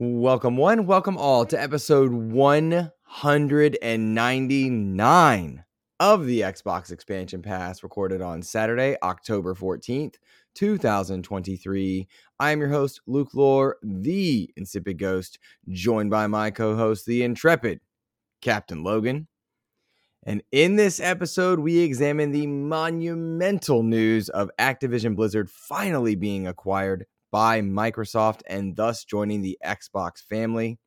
Welcome, one, welcome all to episode 199 of the Xbox Expansion Pass, recorded on Saturday, October 14th, 2023. I am your host, Luke Lohr, the Insipid Ghost, joined by my co host, the Intrepid Captain Logun. And in this episode, we examine the monumental news of Activision Blizzard finally being acquired by Microsoft and thus joining the Xbox family.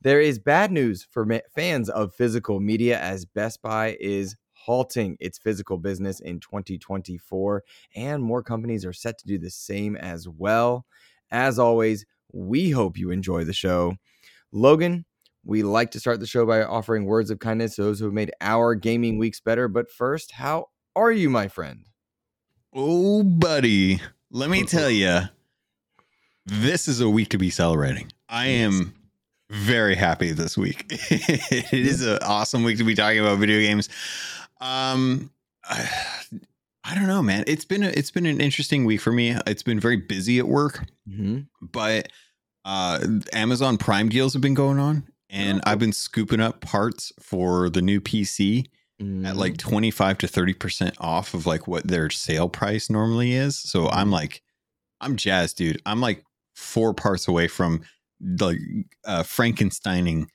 There is bad news for fans of physical media as Best Buy is halting its physical business in 2024, and more companies are set to do the same as well. As always, we hope you enjoy the show. Logan, we like to start the show by offering words of kindness to those who have made our gaming weeks better. But first, how are you, my friend? Oh, buddy. Let me tell you, this is a week to be celebrating. I am very happy this week. it is an awesome week to be talking about video games. Um, I, I, don't know, man. It's been a, it's been an interesting week for me. It's been very busy at work, mm-hmm. but uh, Amazon Prime deals have been going on, and oh. I've been scooping up parts for the new PC mm. at like 25 to 30% off of like what their sale price normally is. So I'm mm-hmm. like, I'm jazzed, dude. I'm like four parts away from like uh, Frankensteining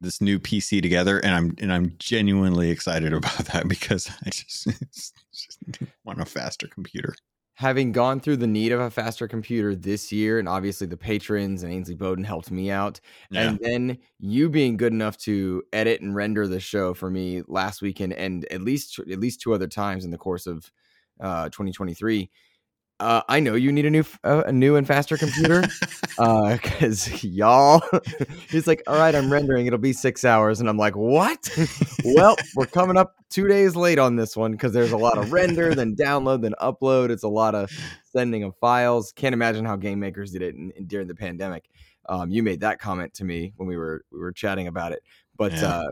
this new PC together, and I'm and I'm genuinely excited about that because I just, just want a faster computer. Having gone through the need of a faster computer this year, and obviously the patrons and Ainsley Bowden helped me out, yeah. and then you being good enough to edit and render the show for me last weekend, and at least at least two other times in the course of uh, 2023 uh, I know you need a new, uh, a new and faster computer, because uh, y'all. he's like, all right, I'm rendering. It'll be six hours, and I'm like, what? well, we're coming up two days late on this one because there's a lot of render, then download, then upload. It's a lot of sending of files. Can't imagine how game makers did it in, in, during the pandemic. Um, you made that comment to me when we were we were chatting about it, but. Yeah. Uh,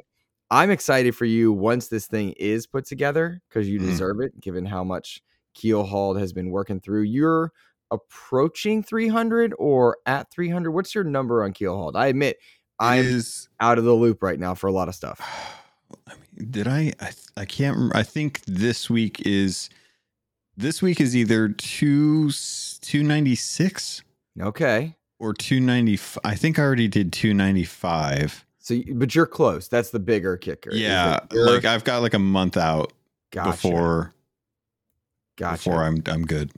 I'm excited for you once this thing is put together because you mm. deserve it, given how much Keelhauled has been working through. You're approaching 300 or at 300. What's your number on Keelhauled? I admit I'm is, out of the loop right now for a lot of stuff. I mean, did I, I? I can't. Remember. I think this week is this week is either two two ninety six. Okay. Or two ninety. I think I already did two ninety five. So, but you're close. That's the bigger kicker. Yeah, like I've got like a month out gotcha. before Gotcha. Before I'm I'm good.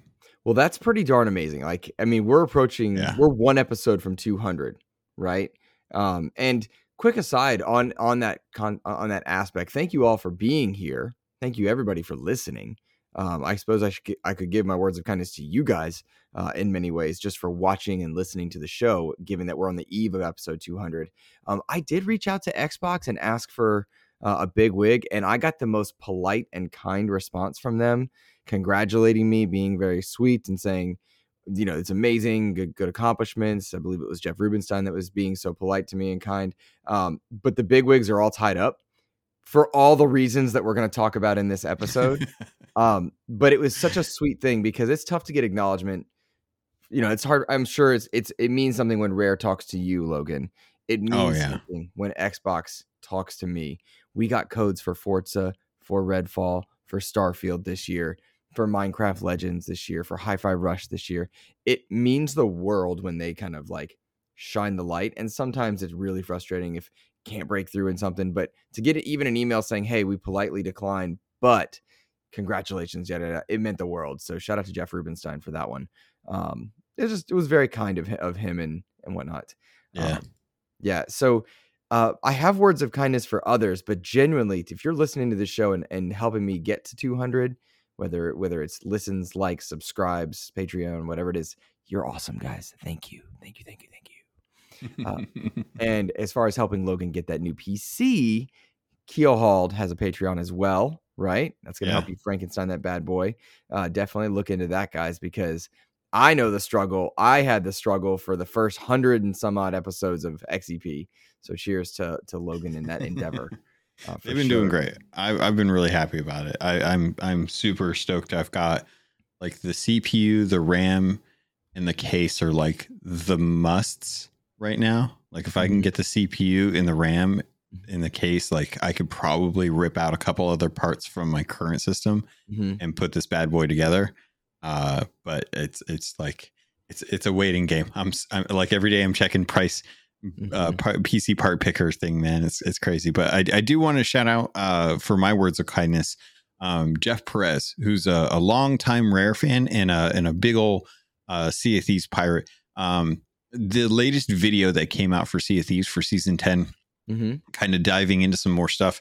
Well, that's pretty darn amazing. Like, I mean, we're approaching yeah. we're one episode from 200, right? Um, and quick aside on on that con on that aspect. Thank you all for being here. Thank you everybody for listening. Um, I suppose I should I could give my words of kindness to you guys uh, in many ways, just for watching and listening to the show. Given that we're on the eve of episode 200, um, I did reach out to Xbox and ask for uh, a big wig, and I got the most polite and kind response from them congratulating me, being very sweet and saying, you know, it's amazing, good, good accomplishments. I believe it was Jeff Rubenstein that was being so polite to me and kind. Um, but the big wigs are all tied up for all the reasons that we're going to talk about in this episode. um, but it was such a sweet thing because it's tough to get acknowledgement. You know, it's hard. I'm sure it's it's it means something when Rare talks to you, Logan. It oh, means oh, yeah. something when Xbox talks to me. We got codes for Forza, for Redfall, for Starfield this year for Minecraft Legends this year, for Hi-Fi Rush this year. It means the world when they kind of like shine the light. And sometimes it's really frustrating if can't break through in something. But to get even an email saying, "Hey, we politely decline, but congratulations," yeah, it meant the world. So shout out to Jeff Rubenstein for that one. Um, it was just it was very kind of of him and and whatnot. Yeah, um, yeah. So. Uh, I have words of kindness for others, but genuinely, if you're listening to the show and, and helping me get to 200, whether whether it's listens, likes, subscribes, Patreon, whatever it is. You're awesome, guys. Thank you, thank you, thank you, thank you. Uh, and as far as helping Logan get that new PC, Keelhauled has a Patreon as well. right? That's going to yeah. help you Frankenstein that bad boy. Uh, definitely look into that, guys, because I know the struggle. I had the struggle for the first hundred and some odd episodes of XEP. So cheers to to Logan in that endeavor. Uh, They've been sure. doing great. I, I've been really happy about it. I, I'm I'm super stoked. I've got like the CPU, the RAM, and the case are like the musts right now. Like if I can mm-hmm. get the CPU and the RAM in the case, like I could probably rip out a couple other parts from my current system mm-hmm. and put this bad boy together. Uh, but it's it's like it's it's a waiting game. I'm, I'm like every day I'm checking price uh, mm-hmm. PC part picker thing, man. It's it's crazy. But I, I do want to shout out uh, for my words of kindness, um, Jeff Perez, who's a, a long time rare fan and a and a big old uh, Sea of Thieves pirate. Um, the latest video that came out for Sea of Thieves for season 10 mm-hmm. kind of diving into some more stuff,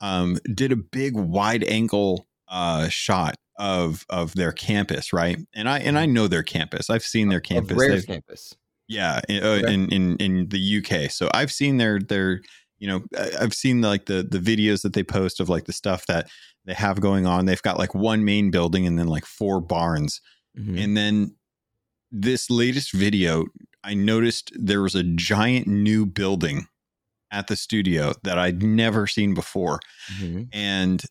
um, did a big wide angle uh, shot of of their campus, right? And I and I mm-hmm. know their campus. I've seen their campus. Rare's campus. Yeah, in, uh, in in in the UK. So I've seen their their you know I've seen like the the videos that they post of like the stuff that they have going on. They've got like one main building and then like four barns. Mm-hmm. And then this latest video, I noticed there was a giant new building at the studio that I'd never seen before. Mm-hmm. And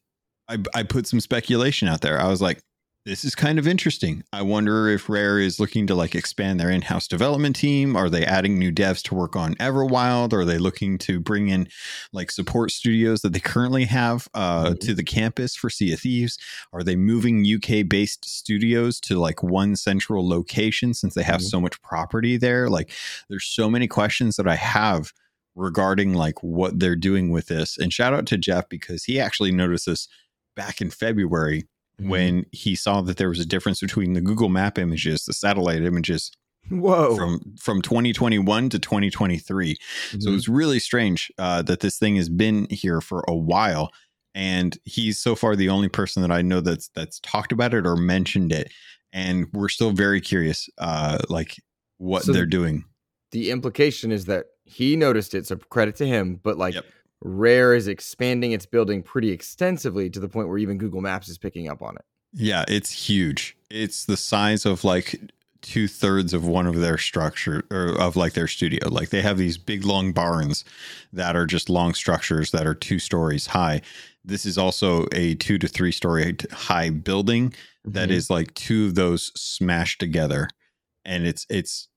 I, I put some speculation out there. I was like, this is kind of interesting. I wonder if Rare is looking to like expand their in-house development team. Are they adding new devs to work on Everwild? Are they looking to bring in like support studios that they currently have uh, mm-hmm. to the campus for Sea of Thieves? Are they moving UK-based studios to like one central location since they have mm-hmm. so much property there? Like, there's so many questions that I have regarding like what they're doing with this. And shout out to Jeff because he actually noticed this back in February mm-hmm. when he saw that there was a difference between the Google Map images, the satellite images. Whoa! From from 2021 to 2023, mm-hmm. so it was really strange uh, that this thing has been here for a while, and he's so far the only person that I know that's that's talked about it or mentioned it, and we're still very curious, uh, like what so they're doing. The implication is that he noticed it, so credit to him. But like yep. Rare is expanding its building pretty extensively to the point where even Google Maps is picking up on it. Yeah, it's huge. It's the size of like two thirds of one of their structure or of like their studio. Like they have these big long barns that are just long structures that are two stories high. This is also a two to three story high building mm-hmm. that is like two of those smashed together. And it's it's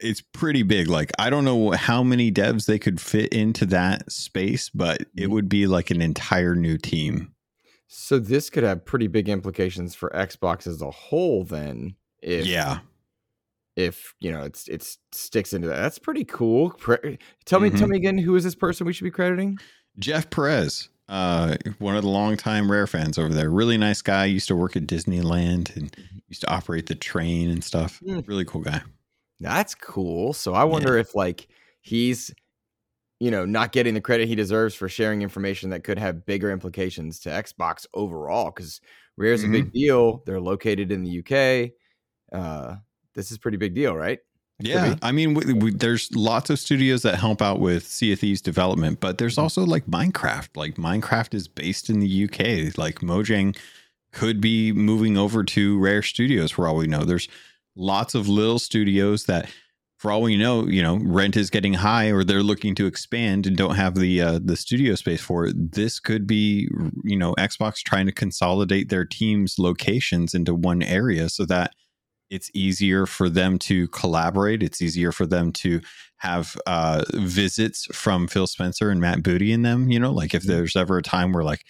it's pretty big. Like I don't know how many devs they could fit into that space, but it mm-hmm. would be like an entire new team. So this could have pretty big implications for Xbox as a whole then. If Yeah. If, you know, it's it sticks into that. That's pretty cool. Pre- tell me mm-hmm. tell me again who is this person we should be crediting? Jeff Perez. Uh, one of the longtime Rare fans over there. Really nice guy. Used to work at Disneyland and mm-hmm. used to operate the train and stuff. Mm. Really cool guy. That's cool. So I wonder yeah. if like he's you know not getting the credit he deserves for sharing information that could have bigger implications to Xbox overall cuz Rare's mm-hmm. a big deal. They're located in the UK. Uh this is pretty big deal, right? It yeah, I mean, we, we, there's lots of studios that help out with Sea of Thieves development, but there's mm-hmm. also like Minecraft. Like Minecraft is based in the UK. Like Mojang could be moving over to Rare Studios for all we know. There's lots of little studios that for all we know, you know, rent is getting high or they're looking to expand and don't have the uh, the studio space for it. This could be, you know, Xbox trying to consolidate their team's locations into one area so that it's easier for them to collaborate. It's easier for them to have uh, visits from Phil Spencer and Matt Booty in them. You know, like if mm-hmm. there's ever a time where like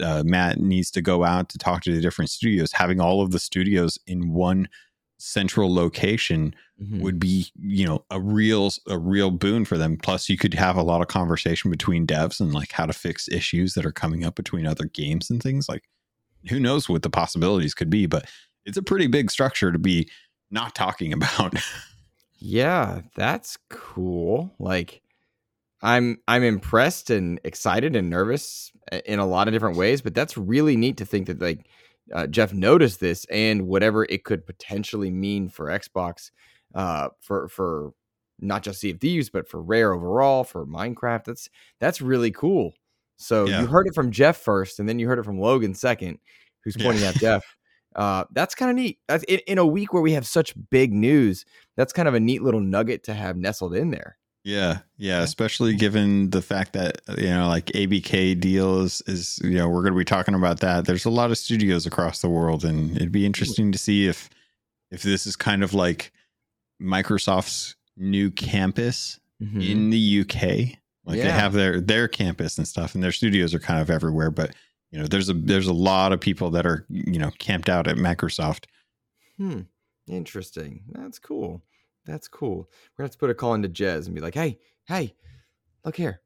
uh, Matt needs to go out to talk to the different studios, having all of the studios in one central location mm-hmm. would be you know a real a real boon for them. Plus you could have a lot of conversation between devs and like how to fix issues that are coming up between other games and things. Like who knows what the possibilities could be but it's a pretty big structure to be not talking about. Yeah that's cool. Like i'm i'm impressed and excited and nervous in a lot of different ways but that's really neat to think that like uh, Jeff noticed this and whatever it could potentially mean for Xbox, uh, for for not just Sea of Thieves, but for Rare overall, for Minecraft. That's that's really cool. So yeah. you heard it from Jeff first, and then you heard it from Logan second, who's pointing yeah. at Jeff. Uh, that's kind of neat. That's in, in, a week where we have such big news. That's kind of a neat little nugget to have nestled in there. Yeah, yeah, especially given the fact that you know, like ABK deals is, you know, we're going to be talking about that. There's a lot of studios across the world, and it'd be interesting to see if if this is kind of like Microsoft's new campus mm-hmm. in the UK. Like yeah. they have their their campus and stuff, and their studios are kind of everywhere. But you know, there's a there's a lot of people that are you know camped out at Microsoft. Hmm. Interesting. That's cool. That's cool. We're gonna have to put a call into Jez and be like, hey, hey, look here.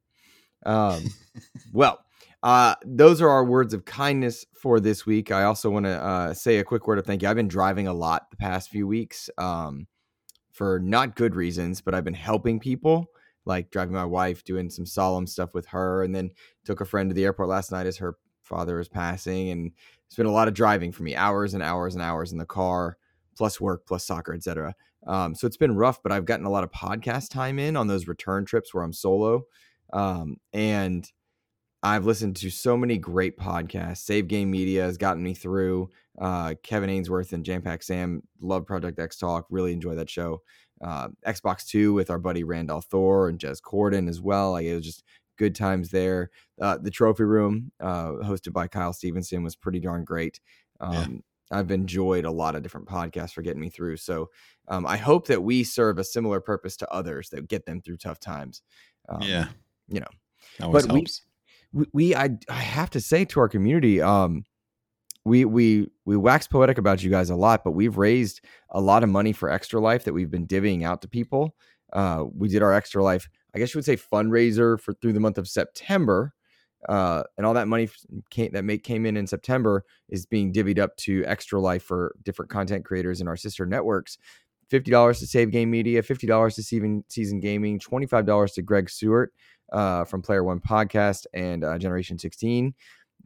Um, well, uh, those are our words of kindness for this week. I also want to uh, say a quick word of thank you. I've been driving a lot the past few weeks um, for not good reasons, but I've been helping people, like driving my wife, doing some solemn stuff with her, and then took a friend to the airport last night as her father was passing. And it's been a lot of driving for me, hours and hours and hours in the car, plus work, plus soccer, etc. Um, so it's been rough, but I've gotten a lot of podcast time in on those return trips where I'm solo. Um, and I've listened to so many great podcasts. Save Game Media has gotten me through. Uh, Kevin Ainsworth and Jam Pack Sam love Project X Talk. Really enjoy that show. Uh, Xbox Two with our buddy Randall Thor and Jez Corden as well. Like it was just good times there. Uh, the Trophy Room, uh, hosted by Kyle Stevenson, was pretty darn great. Um. I've enjoyed a lot of different podcasts for getting me through. So um, I hope that we serve a similar purpose to others that get them through tough times. Um, yeah, you know, Always but helps. we, we, I, I have to say to our community, um, we we we wax poetic about you guys a lot, but we've raised a lot of money for Extra Life that we've been divvying out to people. Uh, we did our Extra Life, I guess you would say, fundraiser for through the month of September uh, and all that money came, that make, came in in September is being divvied up to Extra Life for different content creators in our sister networks. Fifty dollars to Save Game Media, fifty dollars to Season Season Gaming, twenty five dollars to Greg Stewart uh, from Player One Podcast and uh, Generation Sixteen,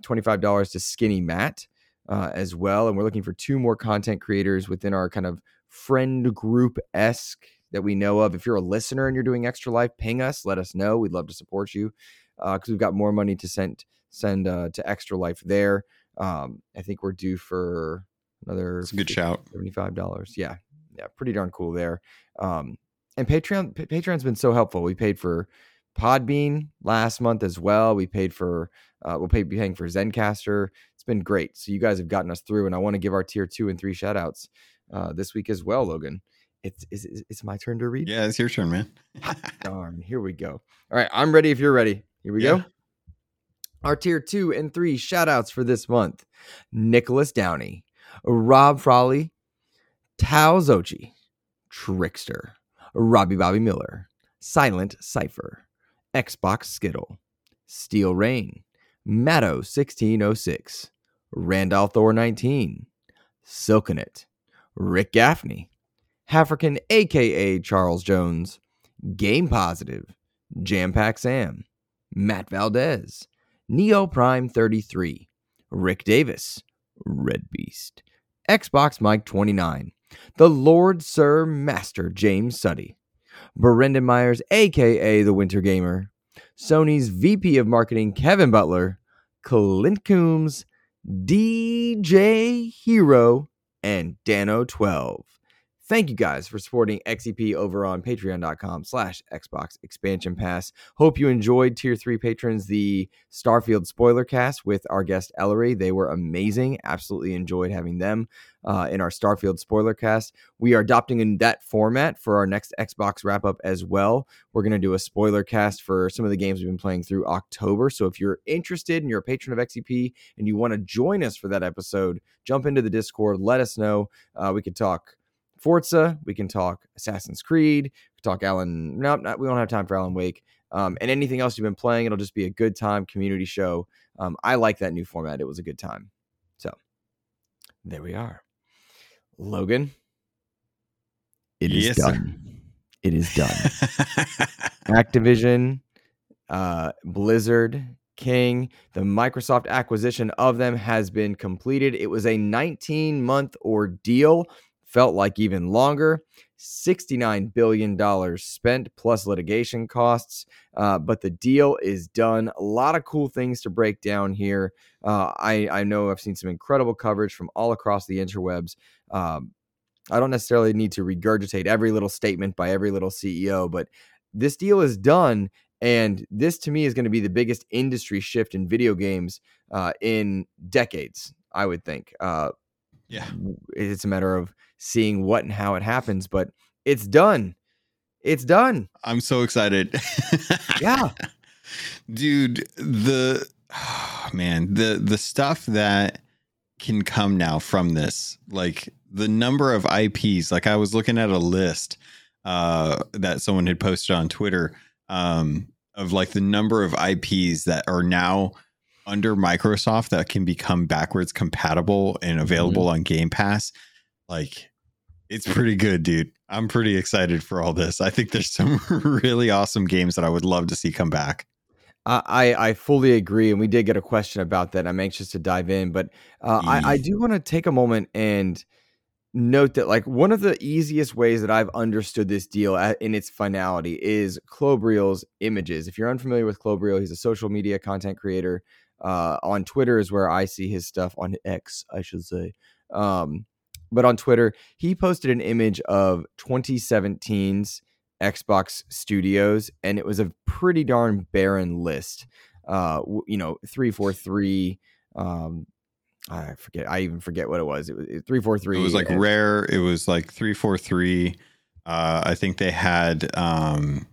twenty five dollars to Skinny Matt uh, as well. And we're looking for two more content creators within our kind of friend group esque that we know of. If you're a listener and you're doing Extra Life, ping us, let us know. We'd love to support you because uh, we've got more money to send send uh, to Extra Life there. Um, I think we're due for another. A good shout. Seventy five dollars. Yeah, yeah, pretty darn cool there. Um, and Patreon Patreon's been so helpful. We paid for Podbean last month as well. We paid for uh, we'll pay, be paying for Zencastr. It's been great. So you guys have gotten us through, and I want to give our tier two and three shout outs uh, this week as well, Logan. It's, it's it's my turn to read. Yeah, it's your turn, man. Ah, darn, here we go. All right, I'm ready if you're ready. Here we yeah. go. Our tier two and three shout outs for this month Nicholas Downey, Rob Frawley, Tao Zochi, Trickster, Robbie Bobby Miller, Silent Cipher, Xbox Skittle, Steel Rain, Matto 1606, Randall Thor 19, Silkenet, Rick Gaffney, African aka Charles Jones, Game Positive, Jampack Sam, Matt Valdez, Neo Prime 33, Rick Davis, Red Beast, Xbox Mike 29, the Lord Sir Master James Suddy, Brendan Myers, aka the Winter Gamer, Sony's VP of Marketing Kevin Butler, Clint Coombs, DJ Hero, and Dano12. Thank you guys for supporting XEP over on patreon.com slash Xbox Expansion Pass. Hope you enjoyed Tier 3 patrons, the Starfield spoiler cast with our guest Ellery. They were amazing. Absolutely enjoyed having them uh, in our Starfield spoiler cast. We are adopting in that format for our next Xbox wrap up as well. We're going to do a spoiler cast for some of the games we've been playing through October. So if you're interested and you're a patron of XEP and you want to join us for that episode, jump into the Discord. Let us know. Uh, we could talk Forza. We can talk Assassin's Creed. We can talk Alan. No, nope, we don't have time for Alan Wake. Um, and anything else you've been playing, it'll just be a good time community show. Um, I like that new format. It was a good time. So there we are. Logan, it is yes, done. Sir. It is done. Activision, uh, Blizzard, King, the Microsoft acquisition of them has been completed. It was a 19 month ordeal felt like even longer. $69 billion spent plus litigation costs. Uh, but the deal is done. A lot of cool things to break down here. Uh, I, I know I've seen some incredible coverage from all across the interwebs. Um, I don't necessarily need to regurgitate every little statement by every little CEO, but this deal is done. And this to me is going to be the biggest industry shift in video games uh, in decades, I would think. Uh, yeah. It's a matter of seeing what and how it happens, but it's done. It's done. I'm so excited. yeah. Dude, the oh, man, the the stuff that can come now from this, like the number of IPs, like I was looking at a list uh that someone had posted on Twitter um of like the number of IPs that are now under Microsoft that can become backwards compatible and available mm-hmm. on Game Pass. Like it's pretty good, dude. I'm pretty excited for all this. I think there's some really awesome games that I would love to see come back. I I fully agree, and we did get a question about that. I'm anxious to dive in, but uh, I I do want to take a moment and note that like one of the easiest ways that I've understood this deal in its finality is Klobrille's images. If you're unfamiliar with Klobrille, he's a social media content creator. Uh, on Twitter is where I see his stuff on X, I should say. Um, but on Twitter, he posted an image of 2017's Xbox Studios, and it was a pretty darn barren list. Uh, you know, three four three. Um, I forget. I even forget what it was. It was three four three. It was like and, rare. It was like three four three. Uh, I think they had. Um,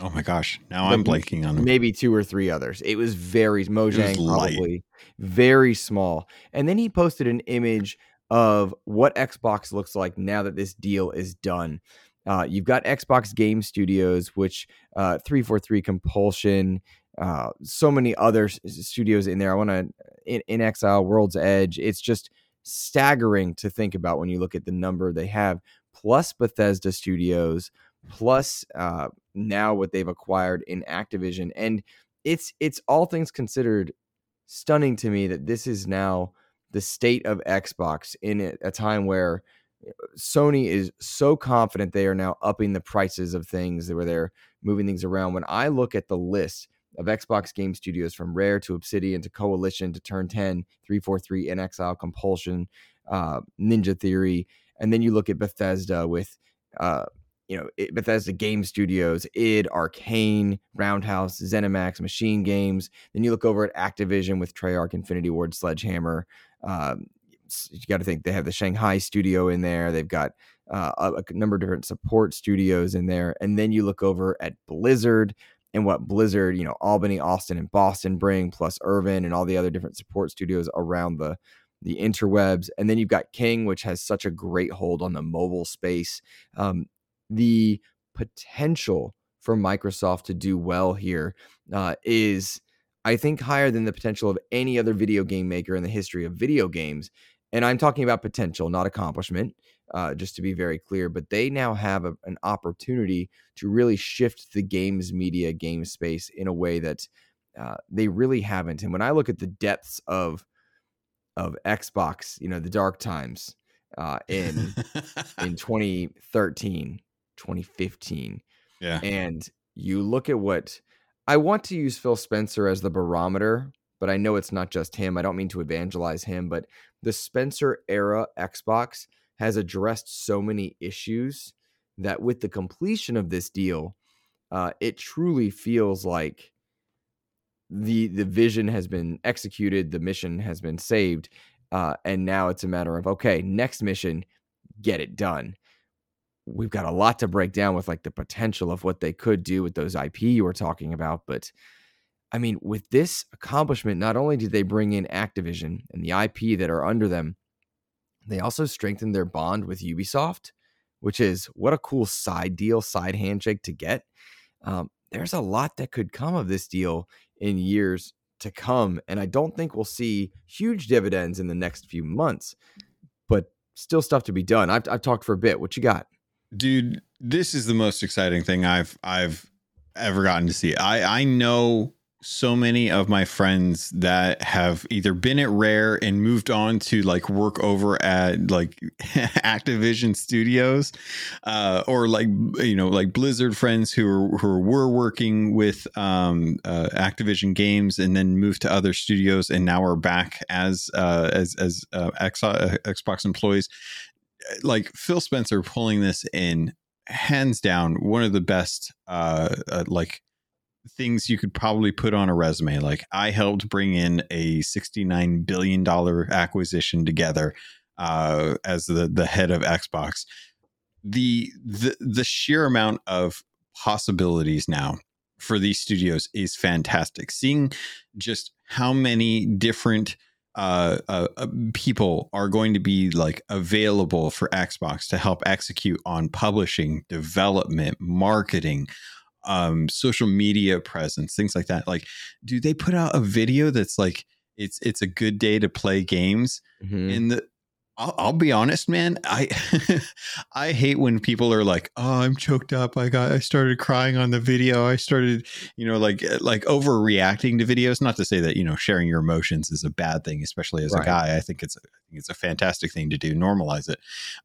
oh my gosh! Now I'm blanking on them. Maybe two or three others. It was very Mojang was probably very small. And then he posted an image of what Xbox looks like now that this deal is done. Uh, you've got Xbox Game Studios, which uh, 343 Compulsion, uh, so many other studios in there. I want to in, Exile, World's Edge. It's just staggering to think about when you look at the number they have, plus Bethesda Studios, plus uh, now what they've acquired in Activision, and it's it's all things considered stunning to me that this is now the state of Xbox in a time where uh, Sony is so confident they are now upping the prices of things where they're moving things around. When I look at the list of Xbox game studios from Rare to Obsidian to Coalition to Turn 10, 343, inXile, Compulsion, uh, Ninja Theory, and then you look at Bethesda with uh, you know, Bethesda Game Studios, id, Arcane, Roundhouse, ZeniMax, Machine Games. Then you look over at Activision with Treyarch, Infinity Ward, Sledgehammer, um, you got to think they have the Shanghai studio in there. They've got uh, a, number of different support studios in there. And then you look over at Blizzard and what Blizzard, you know, Albany, Austin, and Boston bring, plus Irvine and all the other different support studios around the the interwebs. And then you've got King, which has such a great hold on the mobile space. Um, the potential for Microsoft to do well here uh, is I think higher than the potential of any other video game maker in the history of video games. And I'm talking about potential, not accomplishment, uh, just to be very clear. But they now have a, an opportunity to really shift the games media game space in a way that uh, they really haven't. And when I look at the depths of of Xbox, you know, the dark times uh, in in 2013, 2015, yeah, and you look at what I want to use Phil Spencer as the barometer, but I know it's not just him. I don't mean to evangelize him, but the Spencer era Xbox has addressed so many issues that with the completion of this deal, uh, it truly feels like the the vision has been executed, the mission has been saved, uh, and now it's a matter of okay, next mission, get it done we've got a lot to break down with like the potential of what they could do with those IP you were talking about. But I mean, with this accomplishment, not only did they bring in Activision and the IP that are under them, they also strengthened their bond with Ubisoft, which is what a cool side deal, side handshake to get. Um, there's a lot that could come of this deal in years to come. And I don't think we'll see huge dividends in the next few months, but still stuff to be done. I've, I've talked for a bit. What you got? Dude this is the most exciting thing i've i've ever gotten to see i i know so many of my friends that have either been at Rare and moved on to like work over at like Activision Studios, uh, or like you know like Blizzard friends who who were working with um, uh, Activision games and then moved to other studios and now are back as uh, as as uh, uh, Xbox employees. Like Phil Spencer pulling this in hands down one of the best uh, uh like things you could probably put on a resume. Like I helped bring in a $69 billion acquisition together uh, as the, the head of Xbox. The, the, the sheer amount of possibilities now for these studios is fantastic. Seeing just how many different uh, uh, uh, people are going to be like available for Xbox to help execute on publishing, development, marketing, um, social media presence, things like that. Like, do they put out a video that's like it's it's a good day to play games? Mm-hmm. And the I'll, I'll, be honest, man. I I hate when people are like, "Oh, I'm choked up. I got. I started crying on the video. I started, you know, like eh, like overreacting to videos. Not to say that you know sharing your emotions is a bad thing, especially as right. a guy. I think it's I think it's a fantastic thing to do. Normalize it.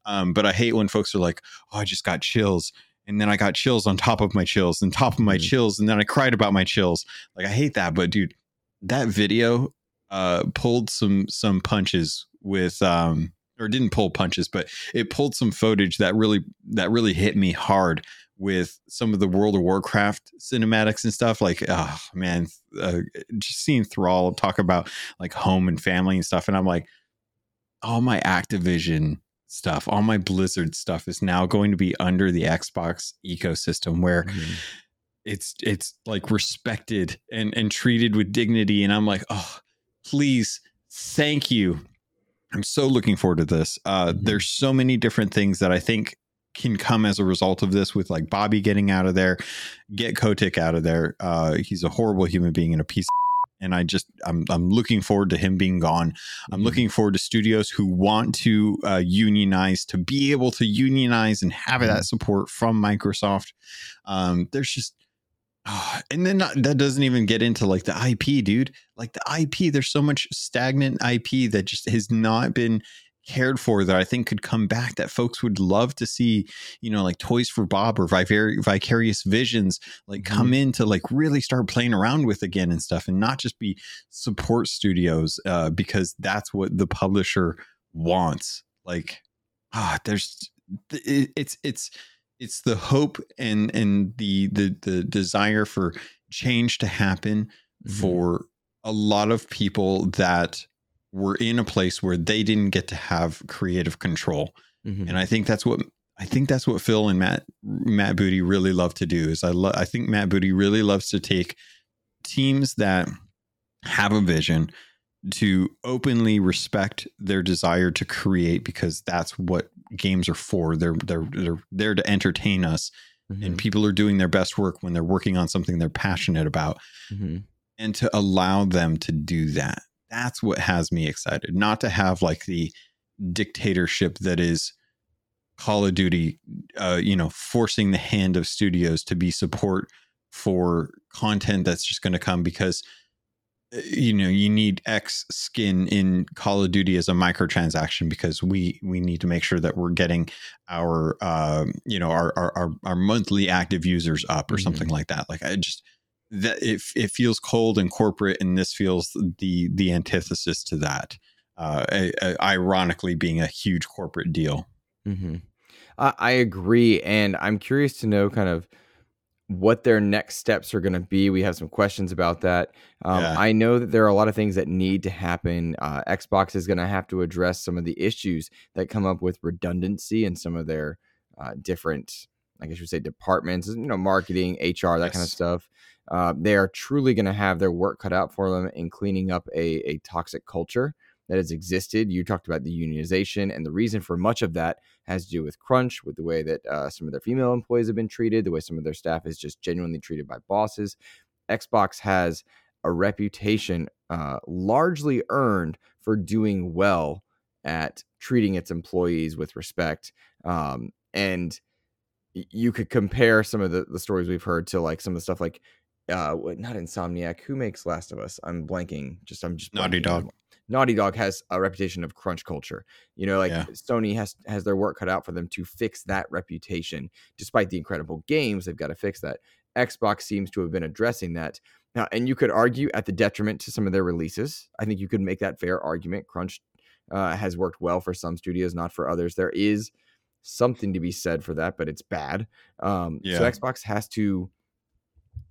Um, but I hate when folks are like, "Oh, I just got chills." and then I got chills on top of my chills and top of my mm-hmm. chills, and then I cried about my chills. Like I hate that, but dude, that video uh pulled some some punches with um or didn't pull punches, but it pulled some footage that really that really hit me hard with some of the World of Warcraft cinematics and stuff. Like, oh man, uh, just seeing Thrall talk about like home and family and stuff, and I'm like, all my Activision stuff, all my Blizzard stuff is now going to be under the Xbox ecosystem where mm-hmm. it's it's like respected and and treated with dignity and I'm like, "Oh, please, thank you." I'm so looking forward to this. Uh mm-hmm. there's so many different things that I think can come as a result of this with like Bobby getting out of there, get Kotick out of there. Uh he's a horrible human being and a piece and I just I'm I'm looking forward to him being gone. I'm mm-hmm. looking forward to studios who want to uh, unionize to be able to unionize and have mm-hmm. that support from Microsoft. Um, there's just oh, and then not, that doesn't even get into like the IP, dude. Like the IP, there's so much stagnant IP that just has not been cared for that I think could come back that folks would love to see, you know, like Toys for Bob or Vicar- Vicarious Visions like mm-hmm. come in to like really start playing around with again and stuff and not just be support studios uh, because that's what the publisher wants. Like, ah, there's it's it's it's the hope and and the the the desire for change to happen mm-hmm. for a lot of people that were in a place where they didn't get to have creative control. Mm-hmm. And I think that's what I think that's what Phil and Matt Matt Booty really love to do. Is I lo- I think Matt Booty really loves to take teams that have a vision to openly respect their desire to create because that's what games are for. They're they're they're there to entertain us. Mm-hmm. And people are doing their best work when they're working on something they're passionate about. Mm-hmm. And to allow them to do that that's what has me excited. Not to have like the dictatorship that is Call of Duty, uh, you know, forcing the hand of studios to be support for content that's just going to come because you know you need X skin in Call of Duty as a microtransaction because we we need to make sure that we're getting our uh, you know our, our our monthly active users up or mm-hmm. something like that. Like I just that it, it feels cold and corporate and this feels the the antithesis to that uh, ironically being a huge corporate deal mm-hmm. I, I agree and i'm curious to know kind of what their next steps are going to be. We have some questions about that. Um, yeah. I know that there are a lot of things that need to happen. Uh, Xbox is going to have to address some of the issues that come up with redundancy and some of their uh, different, I guess you would say, departments. You know, marketing, HR, that yes. kind of stuff uh, they are truly going to have their work cut out for them in cleaning up a, a toxic culture that has existed. You talked about the unionization, and the reason for much of that has to do with crunch, with the way that uh, some of their female employees have been treated, the way some of their staff is just genuinely treated by bosses. Xbox has a reputation uh, largely earned for doing well at treating its employees with respect. Um, and you could compare some of the, the stories we've heard to like some of the stuff like uh, not Insomniac. Who makes Last of Us? I'm blanking. Just I'm just Naughty Dog. Naughty Dog has a reputation of crunch culture. You know, like yeah. Sony has has their work cut out for them to fix that reputation. Despite the incredible games, they've got to fix that. Xbox seems to have been addressing that. Now, and you could argue at the detriment to some of their releases. I think you could make that fair argument. Crunch uh, has worked well for some studios, not for others. There is something to be said for that, but it's bad. Um, yeah. So Xbox has to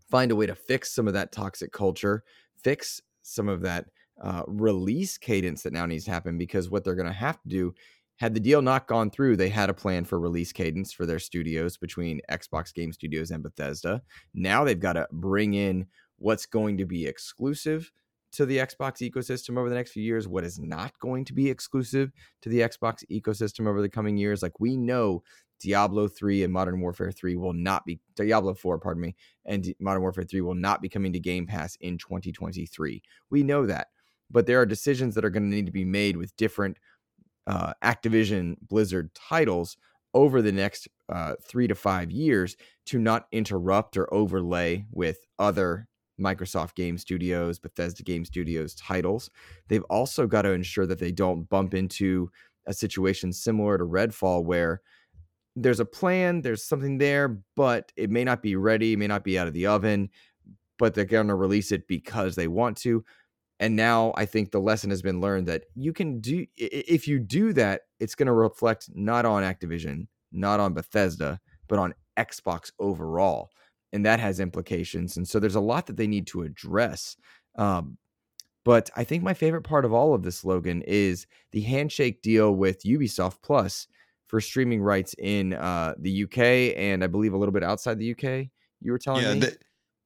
find a way to fix some of that toxic culture, fix some of that uh, release cadence that now needs to happen because what they're going to have to do had the deal not gone through they had a plan for release cadence for their studios between xbox game studios and bethesda. Now they've got to bring in what's going to be exclusive to the xbox ecosystem over the next few years what is not going to be exclusive to the xbox ecosystem over the coming years. Like we know diablo 3 and modern warfare 3 will not be diablo 4 pardon me and modern warfare 3 will not be coming to game pass in 2023 we know that but there are decisions that are going to need to be made with different uh, Activision Blizzard titles over the next uh, three to five years to not interrupt or overlay with other Microsoft Game Studios, Bethesda Game Studios titles. They've also got to ensure that they don't bump into a situation similar to Redfall where there's a plan, there's something there, but it may not be ready, may not be out of the oven, but they're going to release it because they want to and now i think the lesson has been learned that you can do if you do that it's going to reflect not on activision not on bethesda but on xbox overall and that has implications and so there's a lot that they need to address um, but i think my favorite part of all of this Logan is the handshake deal with ubisoft plus for streaming rights in uh, the uk and i believe a little bit outside the uk you were telling yeah, me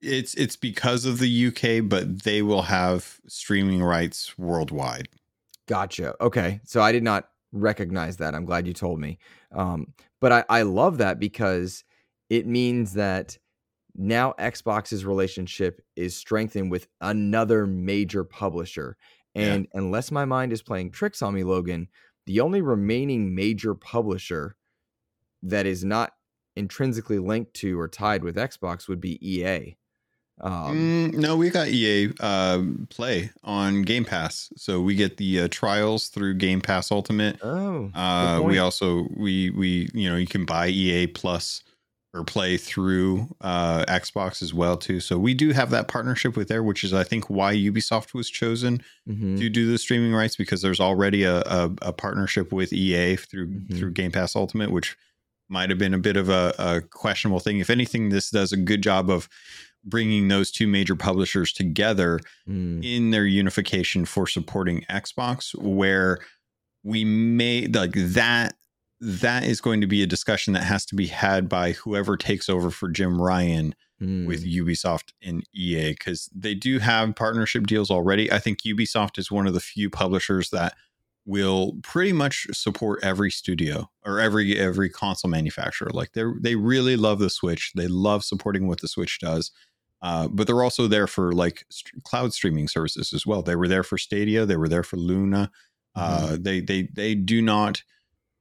it's it's because of the UK, but they will have streaming rights worldwide. Gotcha. Okay, so I did not recognize that. I'm glad you told me. Um, but I, I love that because it means that now Xbox's relationship is strengthened with another major publisher. And yeah. unless my mind is playing tricks on me, Logan, the only remaining major publisher that is not intrinsically linked to or tied with Xbox would be EA. Um, mm, no, we got EA uh, Play on Game Pass, so we get the uh, trials through Game Pass Ultimate. Oh, uh, we also we we you know you can buy EA Plus or Play through uh, Xbox as well too. So we do have that partnership with there, which is I think why Ubisoft was chosen mm-hmm. to do the streaming rights because there's already a, a, a partnership with EA through mm-hmm. through Game Pass Ultimate, which might have been a bit of a, a questionable thing. If anything, this does a good job of bringing those two major publishers together mm. in their unification for supporting Xbox, where we may like that. That is going to be a discussion that has to be had by whoever takes over for Jim Ryan mm. with Ubisoft and EA because they do have partnership deals already. I think Ubisoft is one of the few publishers that will pretty much support every studio or every every console manufacturer. Like they they really love the Switch. They love supporting what the Switch does. Uh, but they're also there for like st- cloud streaming services as well. They were there for Stadia. They were there for Luna. Uh, mm-hmm. They they they do not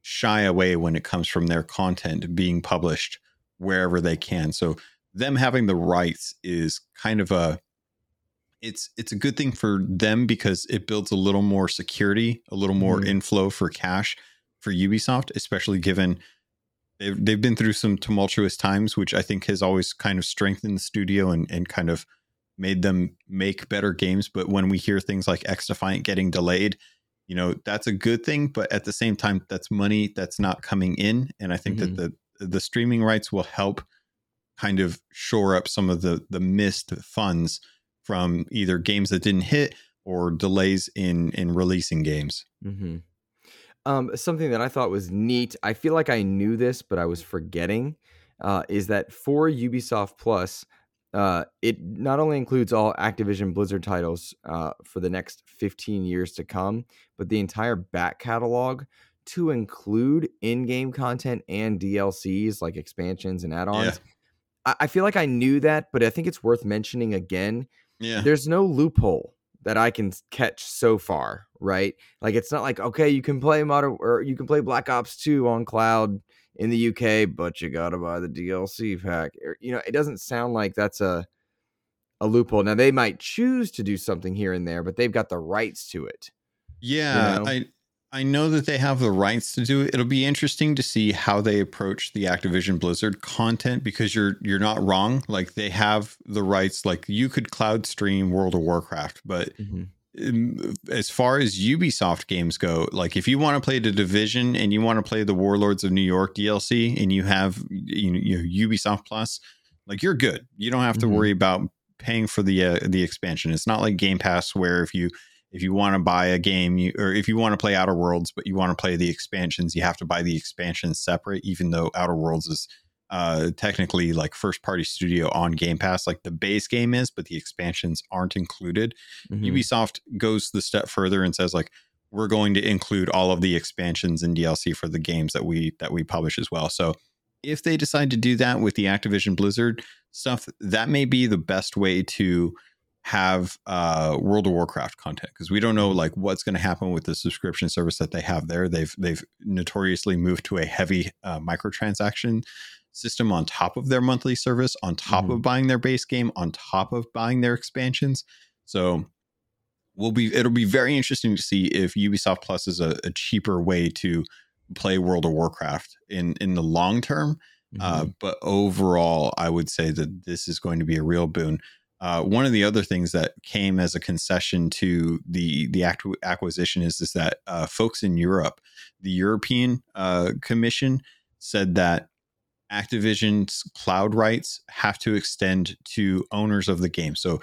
shy away when it comes from their content being published wherever they can. So them having the rights is kind of a it's it's a good thing for them because it builds a little more security, a little more mm-hmm. inflow for cash for Ubisoft, especially given they've they've been through some tumultuous times, which I think has always kind of strengthened the studio and and kind of made them make better games. But when we hear things like XDefiant getting delayed, you know that's a good thing. But at the same time, that's money that's not coming in, and I think mm-hmm. that the the streaming rights will help kind of shore up some of the the missed funds from either games that didn't hit or delays in in releasing games. Mm-hmm. Um, something that I thought was neat. I feel like I knew this, but I was forgetting. Uh, is that for Ubisoft Plus? Uh, it not only includes all Activision Blizzard titles uh, for the next 15 years to come, but the entire back catalog to include in-game content and DLCs like expansions and add-ons. Yeah. I, I feel like I knew that, but I think it's worth mentioning again. Yeah. There's no loophole that I can catch so far, right? Like it's not like okay, you can play modern or you can play Black Ops 2 on cloud in the UK, but you got to buy the DLC pack. Er, you know, it doesn't sound like that's a a loophole. Now they might choose to do something here and there, but they've got the rights to it. Yeah, you know? I I know that they have the rights to do it. It'll be interesting to see how they approach the Activision Blizzard content because you're you're not wrong. Like they have the rights. Like you could cloud stream World of Warcraft, but mm-hmm. as far as Ubisoft games go, like if you want to play the Division and you want to play the Warlords of New York DLC and you have you know, you know Ubisoft Plus, like you're good. You don't have to mm-hmm. worry about paying for the uh, the expansion. It's not like Game Pass where if you if you want to buy a game you, or if you want to play outer worlds but you want to play the expansions you have to buy the expansions separate even though outer worlds is uh technically like first party studio on game pass like the base game is but the expansions aren't included mm-hmm. ubisoft goes the step further and says like we're going to include all of the expansions and dlc for the games that we that we publish as well so if they decide to do that with the activision blizzard stuff that may be the best way to have uh, World of Warcraft content because we don't know like what's going to happen with the subscription service that they have there. They've they've notoriously moved to a heavy uh, microtransaction system on top of their monthly service, on top mm-hmm. of buying their base game, on top of buying their expansions. So we'll be it'll be very interesting to see if Ubisoft Plus is a, a cheaper way to play World of Warcraft in in the long term. Uh, mm-hmm. Uh, but overall, I would say that this is going to be a real boon. Uh, one of the other things that came as a concession to the the acquisition is is that uh, folks in Europe, the European uh, Commission, said that Activision's cloud rights have to extend to owners of the game. So,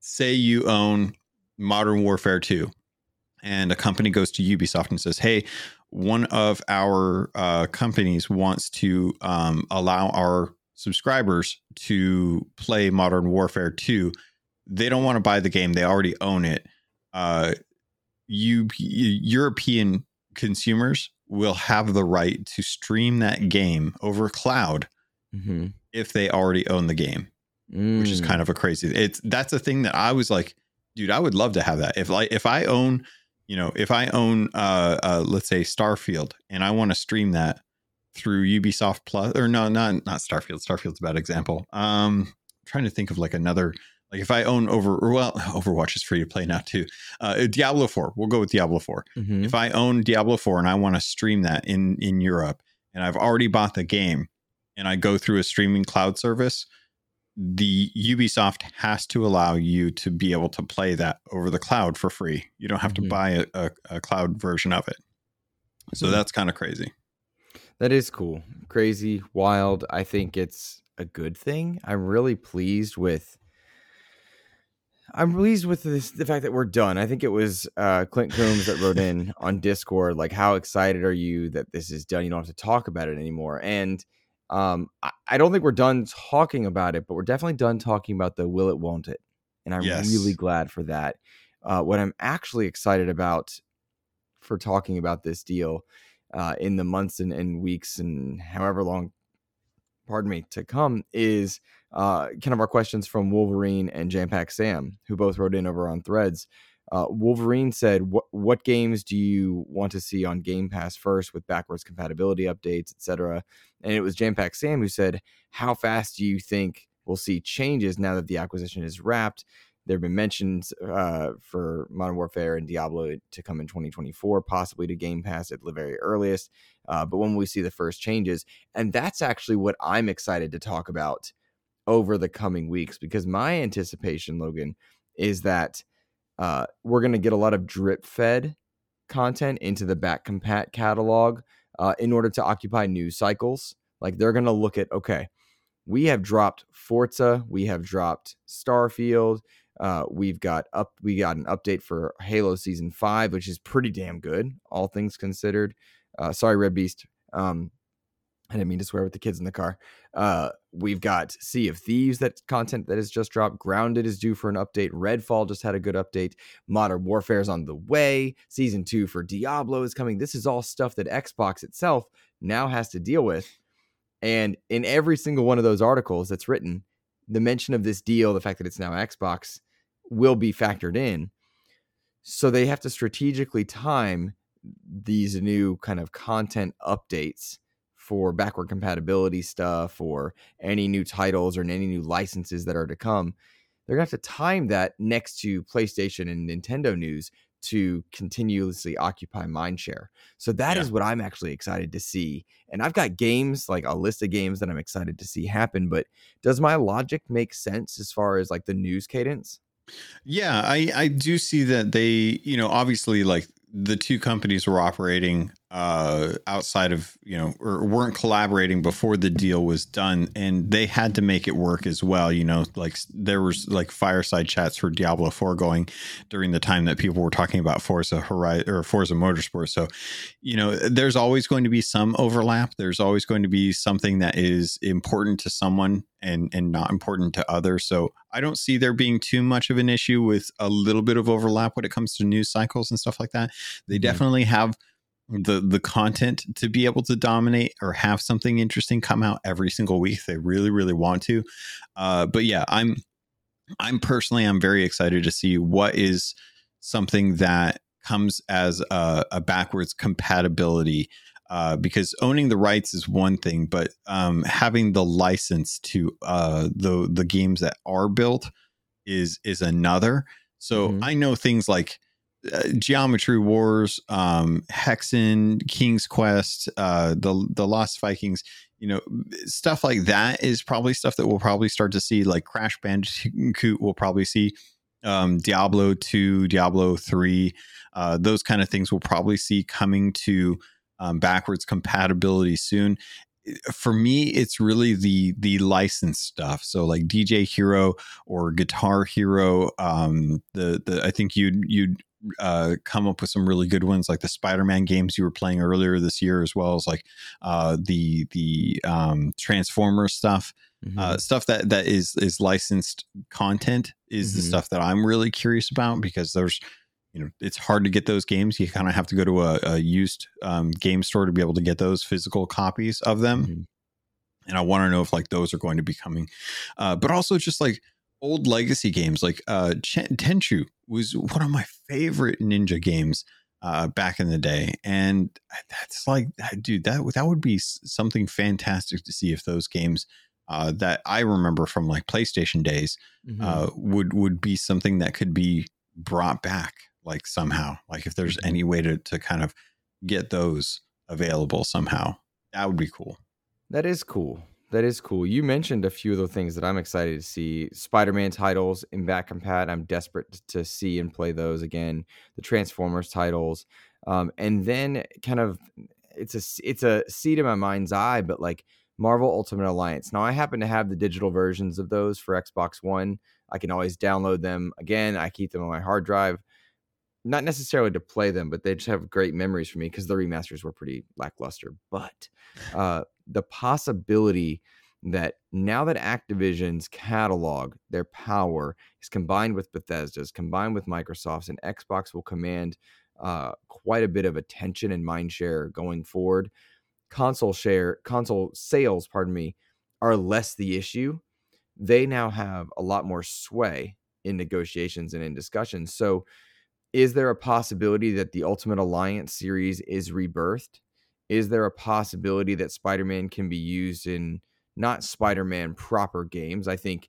say you own Modern Warfare 2, and a company goes to Ubisoft and says, "Hey, one of our uh, companies wants to um, allow our subscribers to play Modern Warfare 2, they don't want to buy the game, they already own it. Uh, you European consumers will have the right to stream that game over cloud mm-hmm. if they already own the game, mm. which is kind mm. of a crazy. It's that's a thing that I was like, dude, I would love to have that. If like if I own, you know, if I own, uh, uh let's say Starfield, and I want to stream that, through Ubisoft Plus or no, not not Starfield. Starfield's a bad example. Um, I'm trying to think of like another like if I own over well, Overwatch is free to play now too. Uh, Diablo 4, we'll go with Diablo 4. Mm-hmm. If I own Diablo 4 and I want to stream that in in Europe and I've already bought the game and I go through a streaming cloud service, the Ubisoft has to allow you to be able to play that over the cloud for free. You don't have mm-hmm. to buy a, a, a, cloud version of it. So mm-hmm. that's kind of crazy. That is cool. Crazy, wild. I think it's a good thing. I'm really pleased with I'm pleased with this, the fact that we're done. I think it was uh, Clint Coombs that wrote in on Discord, like, how excited are you that this is done? You don't have to talk about it anymore. And um, I, I, don't think we're done talking about it, but we're definitely done talking about the will it, won't it. And I'm yes. really glad for that. Uh, what I'm actually excited about for talking about this deal uh, in the months and, and, weeks and however long, pardon me, to come is uh, kind of our questions from Wolverine and Jampack Sam, who both wrote in over on Threads. Uh, Wolverine said, "What games do you want to see on Game Pass first, with backwards compatibility updates, etc.?" And it was Jampack Sam who said, "How fast do you think we'll see changes now that the acquisition is wrapped?" There have been mentions uh, for Modern Warfare and Diablo to come in 2024, possibly to Game Pass at the very earliest. Uh, but when we see the first changes, and that's actually what I'm excited to talk about over the coming weeks, because my anticipation, Logan, is that uh, we're going to get a lot of drip fed content into the back compat catalog uh, in order to occupy news cycles. Like they're going to look at, okay, we have dropped Forza, we have dropped Starfield, uh, we've got up we got an update for Halo season five, which is pretty damn good, all things considered. Uh, sorry, Red Beast. Um, I didn't mean to swear with the kids in the car. Uh, we've got Sea of Thieves that content that has just dropped. Grounded is due for an update. Redfall just had a good update. Modern Warfare is on the way. Season two for Diablo is coming. This is all stuff that Xbox itself now has to deal with. And in every single one of those articles that's written, the mention of this deal, the fact that it's now Xbox, will be factored in. So they have to strategically time these new kind of content updates for backward compatibility stuff or any new titles or any new licenses that are to come. they're gonna have to time that next to PlayStation and Nintendo news to continuously occupy mindshare. So that yeah. is what I'm actually excited to see. And I've got games like a list of games that I'm excited to see happen. But does my logic make sense as far as like the news cadence? Yeah, I I do see that they, you know, obviously like the two companies were operating uh, outside of you know or weren't collaborating before the deal was done and they had to make it work as well you know like there was like fireside chats for diablo 4 going during the time that people were talking about forza horizon or forza motorsport. So you know there's always going to be some overlap. There's always going to be something that is important to someone and and not important to others. So i don't see there being too much of an issue with a little bit of overlap when it comes to news cycles and stuff like that. They mm-hmm. definitely have the the content to be able to dominate or have something interesting come out every single week. They really really want to. Uh, but yeah, I'm I'm personally I'm very excited to see what is something that comes as a, a backwards compatibility. Uh, because owning the rights is one thing, but um, having the license to uh, the the games that are built is is another. So mm-hmm. I know things like uh, Geometry Wars, um, Hexen, King's Quest, uh, the the Lost Vikings, you know, stuff like that is probably stuff that we'll probably start to see. Like Crash Bandicoot, we'll probably see um, Diablo two, Diablo three, uh, those kind of things we'll probably see coming to um, backwards compatibility soon for me it's really the the licensed stuff so like dj hero or guitar hero um the the i think you'd you'd uh, come up with some really good ones, like the Spider-Man games you were playing earlier this year, as well as like uh, the the um, Transformers stuff. Uh, mm-hmm. Uh, stuff that that is is licensed content is mm-hmm. the stuff that I'm really curious about because there's you know it's hard to get those games. You kind of have to go to a, a used um, game store to be able to get those physical copies of them. Mm-hmm. And I want to know if like those are going to be coming, uh, but also just like old legacy games like uh Ch- Tenchu was one of my favorite ninja games uh back in the day and that's like dude that that would be something fantastic to see if those games uh that I remember from like PlayStation days mm-hmm. uh would would be something that could be brought back like somehow like if there's mm-hmm. any way to to kind of get those available somehow that would be cool that is cool that is cool. You mentioned a few of the things that I'm excited to see. Spider-Man titles in back compat. I'm desperate to see and play those again. The Transformers titles, um, and then kind of it's a it's a seed in my mind's eye, but like Marvel Ultimate Alliance. Now I happen to have the digital versions of those for Xbox One. I can always download them again. I keep them on my hard drive. Not necessarily to play them, but they just have great memories for me because the remasters were pretty lackluster. But uh, the possibility that now that Activision's catalog, their power is combined with Bethesda's, combined with Microsoft's, and Xbox will command uh, quite a bit of attention and mind share going forward. Console share, console sales, pardon me, are less the issue. They now have a lot more sway in negotiations and in discussions. So, is there a possibility that the Ultimate Alliance series is rebirthed? is there a possibility that Spider-Man can be used in not Spider-Man proper games? I think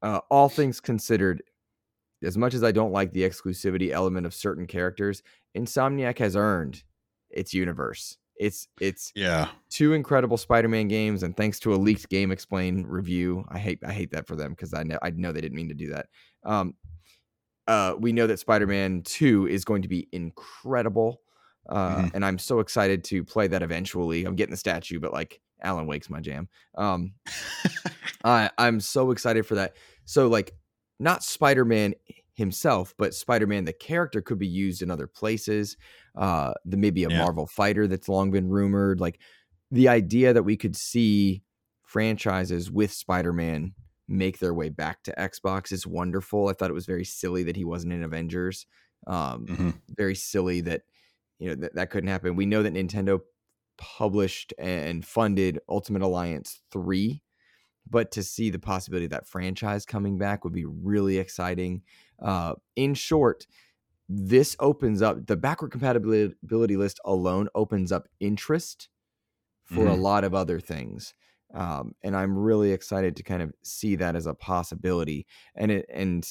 uh, all things considered, as much as I don't like the exclusivity element of certain characters, Insomniac has earned its universe. It's it's yeah two incredible Spider-Man games, and thanks to a leaked GameXplain review, I hate I hate that for them because I know I know they didn't mean to do that. Um, uh, we know that Spider-Man Two is going to be incredible. Uh, mm-hmm. and I'm so excited to play that eventually. I'm getting the statue, but like Alan Wake's my jam. Um, I I'm so excited for that. So like, not Spider Man himself, but Spider Man the character could be used in other places. Uh, the maybe a yeah. Marvel fighter that's long been rumored. Like the idea that we could see franchises with Spider Man make their way back to Xbox is wonderful. I thought it was very silly that he wasn't in Avengers. Um, mm-hmm. Very silly that you know that that couldn't happen. We know that Nintendo published and funded Ultimate Alliance 3, but to see the possibility of that franchise coming back would be really exciting. Uh, in short, this opens up the backward compatibility list alone opens up interest for mm-hmm. a lot of other things. Um, and I'm really excited to kind of see that as a possibility. And it and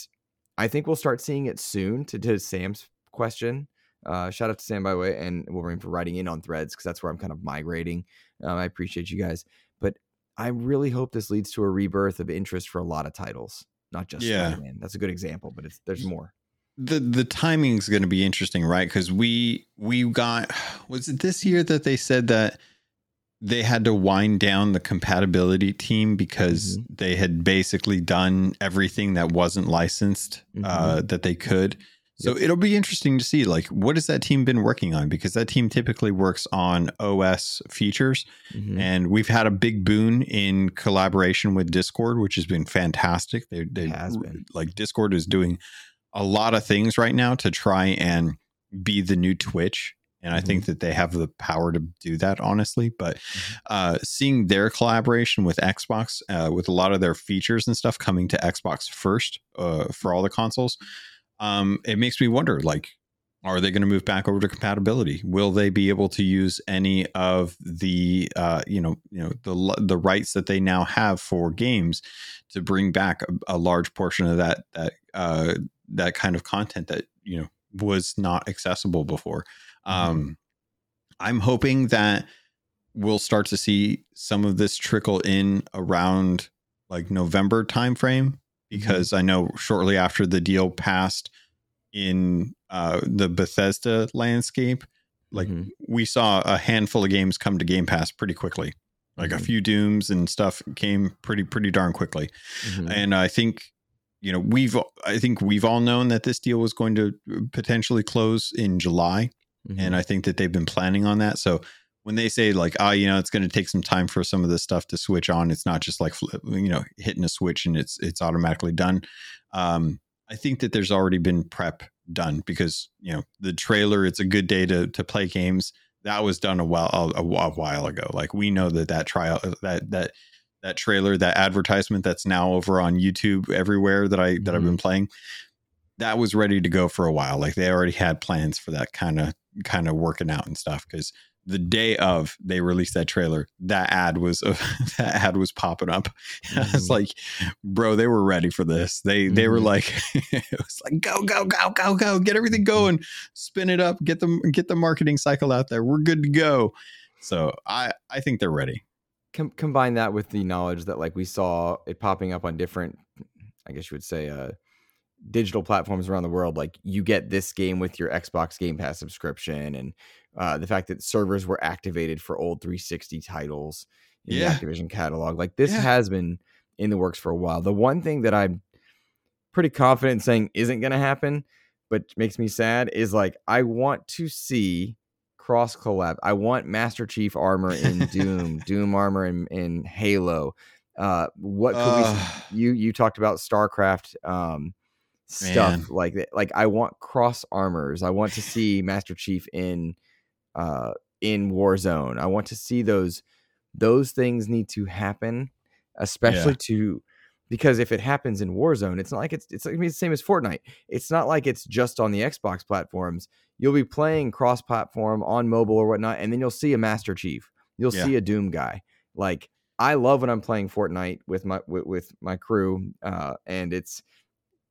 I think we'll start seeing it soon. To, to Sam's question, uh, shout out to Sam by the way, and Wolverine for writing in on threads because that's where I'm kind of migrating. Um, I appreciate you guys, but I really hope this leads to a rebirth of interest for a lot of titles, not just yeah. Spider-Man. That's a good example, but it's there's more. The the timing is going to be interesting, right? Because we we got was it this year that they said that they had to wind down the compatibility team because mm-hmm. they had basically done everything that wasn't licensed uh, mm-hmm. uh, that they could. So yep. it'll be interesting to see like what has that team been working on because that team typically works on OS features mm-hmm. and we've had a big boon in collaboration with Discord which has been fantastic. They they has been. like Discord is doing a lot of things right now to try and be the new Twitch and I mm-hmm. think that they have the power to do that honestly but mm-hmm. uh, seeing their collaboration with Xbox uh, with a lot of their features and stuff coming to Xbox first uh, for all the consoles um, it makes me wonder like are they going to move back over to compatibility will they be able to use any of the uh, you know you know the the rights that they now have for games to bring back a, a large portion of that that uh, that kind of content that you know was not accessible before. Um, i'm hoping that we'll start to see some of this trickle in around like november timeframe Mm-hmm. because mm-hmm. I know shortly after the deal passed in uh, the Bethesda landscape, like mm-hmm. we saw a handful of games come to Game Pass pretty quickly. Like mm-hmm. a few Dooms and stuff came pretty pretty darn quickly, mm-hmm. and I think you know we've I think we've all known that this deal was going to potentially close in July, and mm-hmm. I think that they've been planning on that. So when they say like ah oh, you know it's going to take some time for some of this stuff to switch on it's not just like you know hitting a switch and it's it's automatically done um i think that there's already been prep done because you know the trailer it's a good day to to play games that was done a while a, a while ago like we know that that trial uh, that that that trailer that advertisement that's now over on youtube everywhere that i that mm-hmm. i've been playing that was ready to go for a while like they already had plans for that kind of kind of working out and stuff because the day of they released that trailer, that ad was uh, that ad was popping up. Mm-hmm. I was mm-hmm. like, bro, they were ready for this. They mm-hmm. they were mm-hmm. like, it was like go go go go go, get everything going, spin it up, get them get the marketing cycle out there. We're good to go. So I I think they're ready. Com- combine that with the knowledge that like we saw it popping up on different, I guess you would say, uh, digital platforms around the world. Like you get this game with your Xbox Game Pass subscription, and uh, the fact that servers were activated for old 360 titles in yeah. the Activision catalog. Like this yeah. has been in the works for a while. The one thing that I'm pretty confident saying isn't going to happen, but makes me sad is like I want to see cross collab. I want Master Chief armor in Doom, Doom armor in, in Halo. Uh, what could uh, we? You you talked about StarCraft. Um, stuff Man. like that. Like I want cross armors. I want to see Master Chief in uh, in Warzone. I want to see those those things need to happen, especially yeah. to because if it happens in Warzone, it's not like it's it's like the same as Fortnite. It's not like it's just on the Xbox platforms. You'll be playing cross platform on mobile or whatnot, and then you'll see a Master Chief. You'll yeah. see a Doom guy. Like I love when I'm playing Fortnite with my with, with my crew, uh, and it's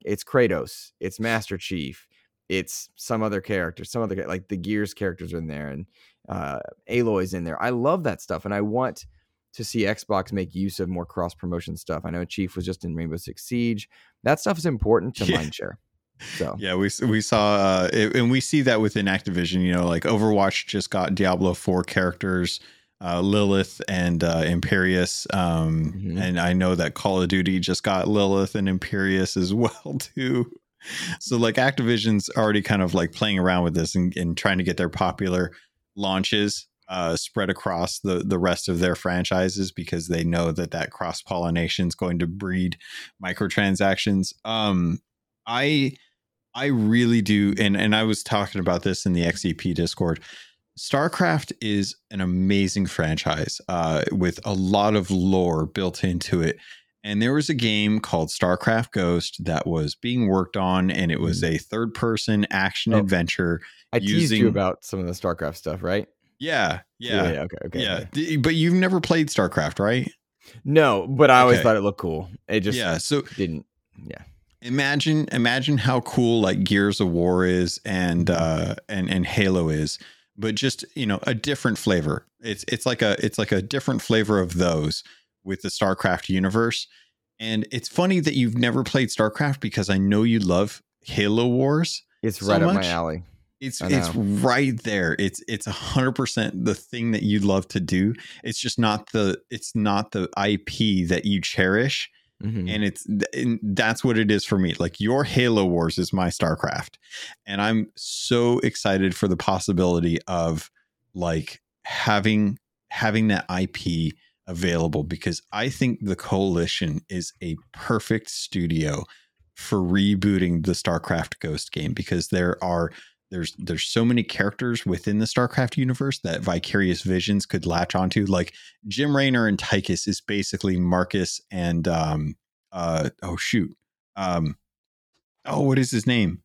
it's Kratos, it's Master Chief, it's some other character, some other like the Gears characters are in there, and uh, Aloy's in there. I love that stuff, and I want to see Xbox make use of more cross promotion stuff. I know Chief was just in Rainbow Six Siege. That stuff is important to yeah. Mindshare. So yeah, we we saw uh, it, and we see that within Activision. You know, like Overwatch just got Diablo four characters, uh, Lilith and uh, Imperius, um, mm-hmm. and I know that Call of Duty just got Lilith and Imperius as well too so like Activision's already kind of like playing around with this and, and trying to get their popular launches uh, spread across the the rest of their franchises because they know that that cross pollination is going to breed microtransactions. Um, I I really do, and and I was talking about this in the XEP Discord. StarCraft is an amazing franchise uh, with a lot of lore built into it and there was a game called StarCraft Ghost that was being worked on, and it was mm. a third person action oh, adventure. I using... teased you about some of the StarCraft stuff, right? Yeah, yeah, yeah okay, okay. Yeah, okay. but you've never played StarCraft, right? No, but I always okay. thought it looked cool. It just yeah, so didn't. Yeah. Imagine imagine how cool like Gears of War is and uh and and Halo is, but just you know a different flavor. It's it's like a it's like a different flavor of those with the StarCraft universe. And it's funny that you've never played StarCraft because I know you love Halo Wars. It's right so up my alley. It's it's right there. It's it's a hundred percent the thing that you love to do. It's just not the it's not the IP that you cherish. Mm-hmm. And it's and that's what it is for me. Like your Halo Wars is my StarCraft. And I'm so excited for the possibility of like having having that IP available because I think the Coalition is a perfect studio for rebooting the StarCraft Ghost game because there are there's there's so many characters within the StarCraft universe that Vicarious Visions could latch onto. Like Jim Raynor and Tychus is basically Marcus and um uh oh shoot um oh what is his name?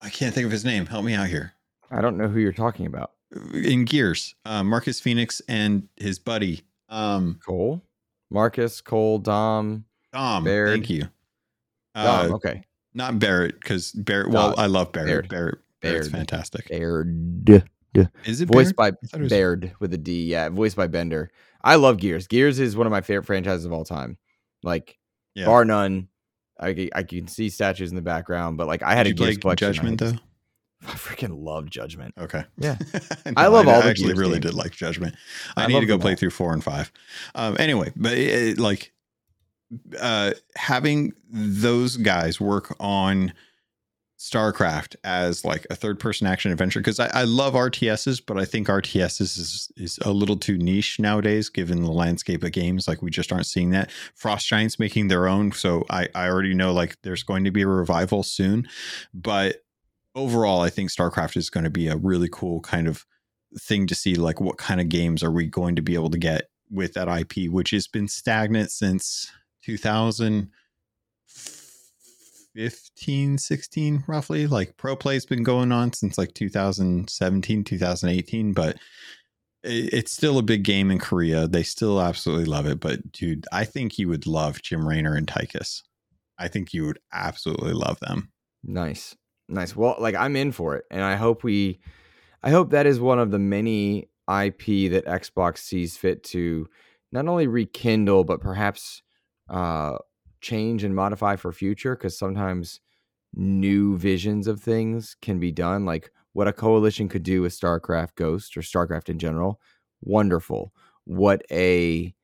I can't think of his name. Help me out here. I don't know who you're talking about. In Gears, uh, Marcus Phoenix and his buddy um Cole, Marcus Cole Dom Dom. Baird. Thank you. Dom, uh, okay not Barrett because Barrett. Well, I love Barrett. Baird. Barrett. Barrett's Baird. fantastic. Baird. Is it voiced Baird? by was... Baird with a D? Yeah, voiced by Bender. I love Gears. Gears is one of my favorite franchises of all time. Like yeah. bar none. I I can see statues in the background, but like I had Did a Gears collection. Judgment though. I freaking love Judgment. Okay. Yeah. no, I love I, all I actually really games. did like Judgment. I, I need to go play all. through four and five. Um, anyway, but it, it, like uh, having those guys work on StarCraft as like a third person action adventure because I, I, love RTSs, but I think RTSs is, is a little too niche nowadays given the landscape of games. Like we just aren't seeing that. Frost Giants making their own, so I, I already know like there's going to be a revival soon. But overall, I think StarCraft is going to be a really cool kind of thing to see. Like what kind of games are we going to be able to get with that IP, which has been stagnant since 2015 16 roughly. Like pro play's been going on since like 2017 2018 but it's still a big game in korea. They still absolutely love it but dude i think you would love jim raynor and tychus i think you would absolutely love them. Nice. Nice. Well like i'm in for it and i hope we i hope that is one of the many ip that xbox sees fit to not only rekindle but perhaps uh, change and modify for future because sometimes new visions of things can be done like what a coalition could do with starcraft ghost or starcraft in general wonderful. What a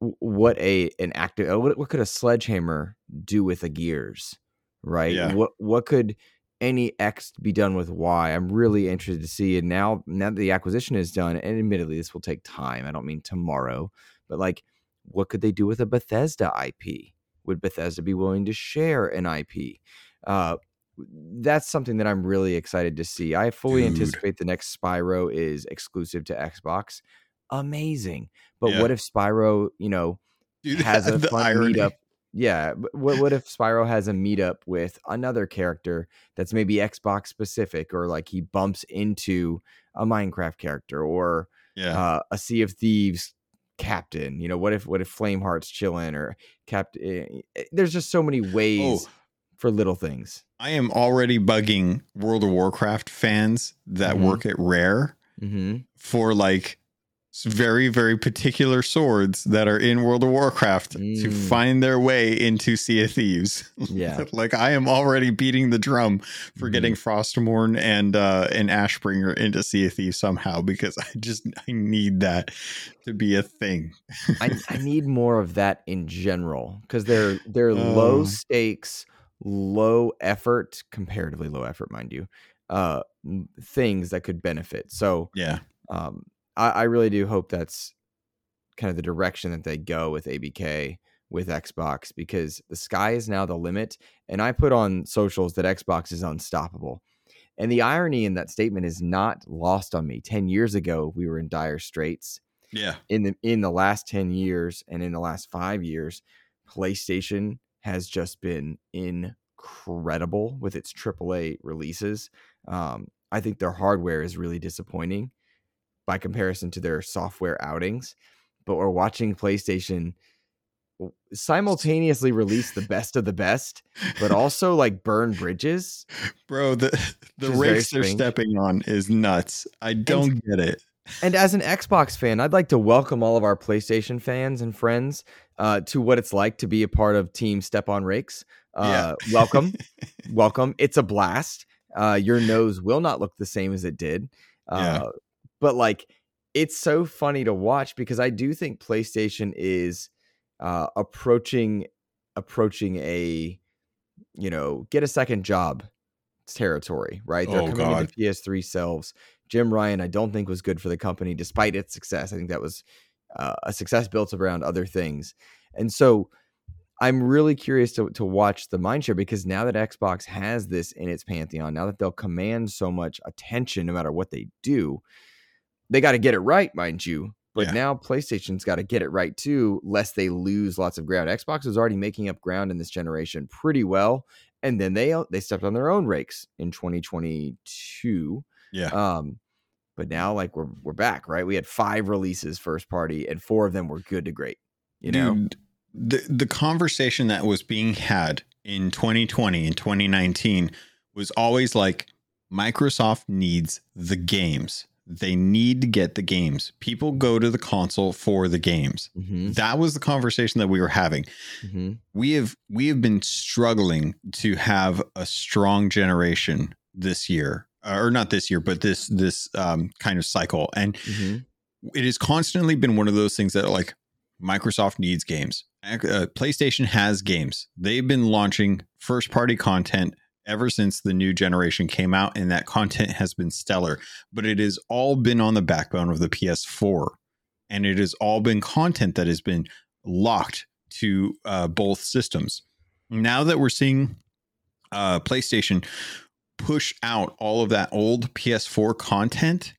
what a an active uh, what, what could a sledgehammer do with a gears right? Yeah. what what could any x be done with y? I'm really interested to see and now now that the acquisition is done and admittedly this will take time i don't mean tomorrow but like what could they do with a Bethesda IP? Would Bethesda be willing to share an IP? Uh, that's something that I'm really excited to see. I fully Dude. anticipate the next Spyro is exclusive to Xbox. Amazing. But yeah. what if Spyro, you know, Dude, has a fun irony. meetup? Yeah. What what if Spyro has a meetup with another character that's maybe Xbox specific or like he bumps into a Minecraft character or yeah. uh, a Sea of Thieves captain you know what if what if flameheart's chilling or captain eh, eh, there's just so many ways oh, for little things i am already bugging world of warcraft fans that mm-hmm. work at rare mm-hmm. for like very very particular swords that are in World of Warcraft mm. to find their way into Sea of Thieves. Yeah, like I am already beating the drum for mm. getting Frostmourne and uh and Ashbringer into Sea of Thieves somehow because I just I need that to be a thing. I, I need more of that in general because they're they're uh, low stakes, low effort, comparatively low effort, mind you, uh things that could benefit. So yeah. Um, I, I really do hope that's kind of the direction that they go with ABK with Xbox because the sky is now the limit. And I put on socials that Xbox is unstoppable. And the irony in that statement is not lost on me. 10 years ago, we were in dire straits. Yeah. In the in the last 10 years and in the last 5 years, PlayStation has just been incredible with its AAA releases. Um, I think their hardware is really disappointing by comparison to their software outings. but we're watching PlayStation simultaneously release the best of the best, but also like burn bridges. Bro, the the race they're stepping on is nuts. I don't and, get it. And as an Xbox fan, I'd like to welcome all of our PlayStation fans and friends uh, to what it's like to be a part of Team Step on Rakes. Uh, yeah. welcome, welcome. It's a blast. Uh, your nose will not look the same as it did. Uh, yeah. But like, it's so funny to watch because I do think PlayStation is uh, approaching approaching a you know get a second job territory, right? They're oh, coming God. into PS3 selves. Jim Ryan, I don't think was good for the company despite its success. I think that was uh, a success built around other things, and so I'm really curious to to watch the mindshare because now that Xbox has this in its pantheon, now that they'll command so much attention no matter what they do, they got to get it right, mind you. But yeah. now PlayStation's got to get it right too, lest they lose lots of ground. Xbox was already making up ground in this generation pretty well, and then they uh, they stepped on their own rakes in 2022. Yeah. Um, but now like we're we're back, right? We had five releases first party, and four of them were good to great. You know, Dude, the the conversation that was being had in 2020 and 2019 was always like Microsoft needs the games they need to get the games. People go to the console for the games. Mm-hmm. That was the conversation that we were having. Mm-hmm. We have we have been struggling to have a strong generation this year, or not this year, but this this um, kind of cycle, and mm-hmm. it has constantly been one of those things that like Microsoft needs games. Uh, PlayStation has games. They've been launching first party content ever since the new generation came out, and that content has been stellar. But it has all been on the backbone of the PS4, and it has all been content that has been locked to uh, both systems. Now that we're seeing uh, PlayStation push out all of that old PS4 content,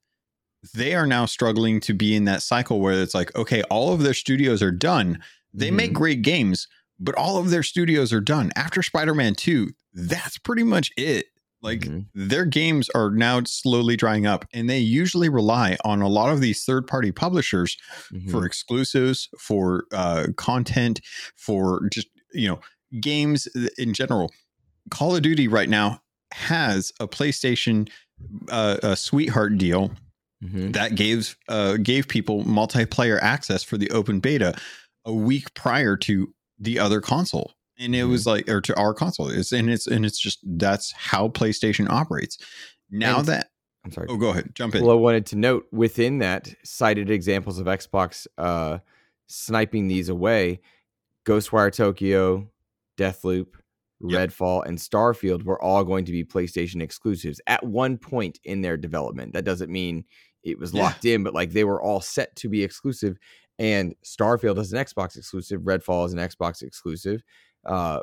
they are now struggling to be in that cycle where it's like, okay, all of their studios are done. They mm-hmm. make great games, but all of their studios are done. After Spider Man 2, that's pretty much it. Like mm-hmm. their games are now slowly drying up, and they usually rely on a lot of these third party publishers mm-hmm. for exclusives, for uh, content, for just, you know, games in general. Call of Duty right now has a PlayStation uh, a sweetheart deal mm-hmm. that gave uh, gave people multiplayer access for the open beta a week prior to the other console and it mm-hmm. was like or to our console it's and it's and it's just that's how playstation operates now and, that i'm sorry oh go ahead jump in well i wanted to note within that cited examples of xbox uh sniping these away ghostwire tokyo deathloop yep. redfall and starfield were all going to be playstation exclusives at one point in their development that doesn't mean it was locked yeah. in but like they were all set to be exclusive and Starfield is an Xbox exclusive. Redfall is an Xbox exclusive. Uh,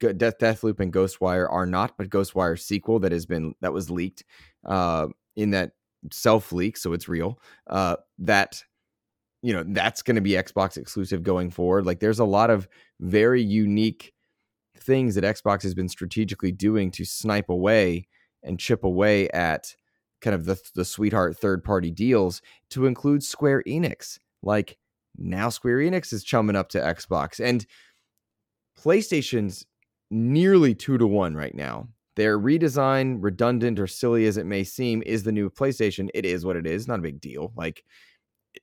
Death Deathloop and Ghostwire are not, but Ghostwire sequel that has been that was leaked uh, in that self leak, so it's real. Uh, that you know that's going to be Xbox exclusive going forward. Like there's a lot of very unique things that Xbox has been strategically doing to snipe away and chip away at kind of the the sweetheart third party deals to include Square Enix. Like now Square Enix is chumming up to Xbox and PlayStation's nearly 2 to 1 right now. Their redesign, redundant or silly as it may seem, is the new PlayStation. It is what it is, not a big deal. Like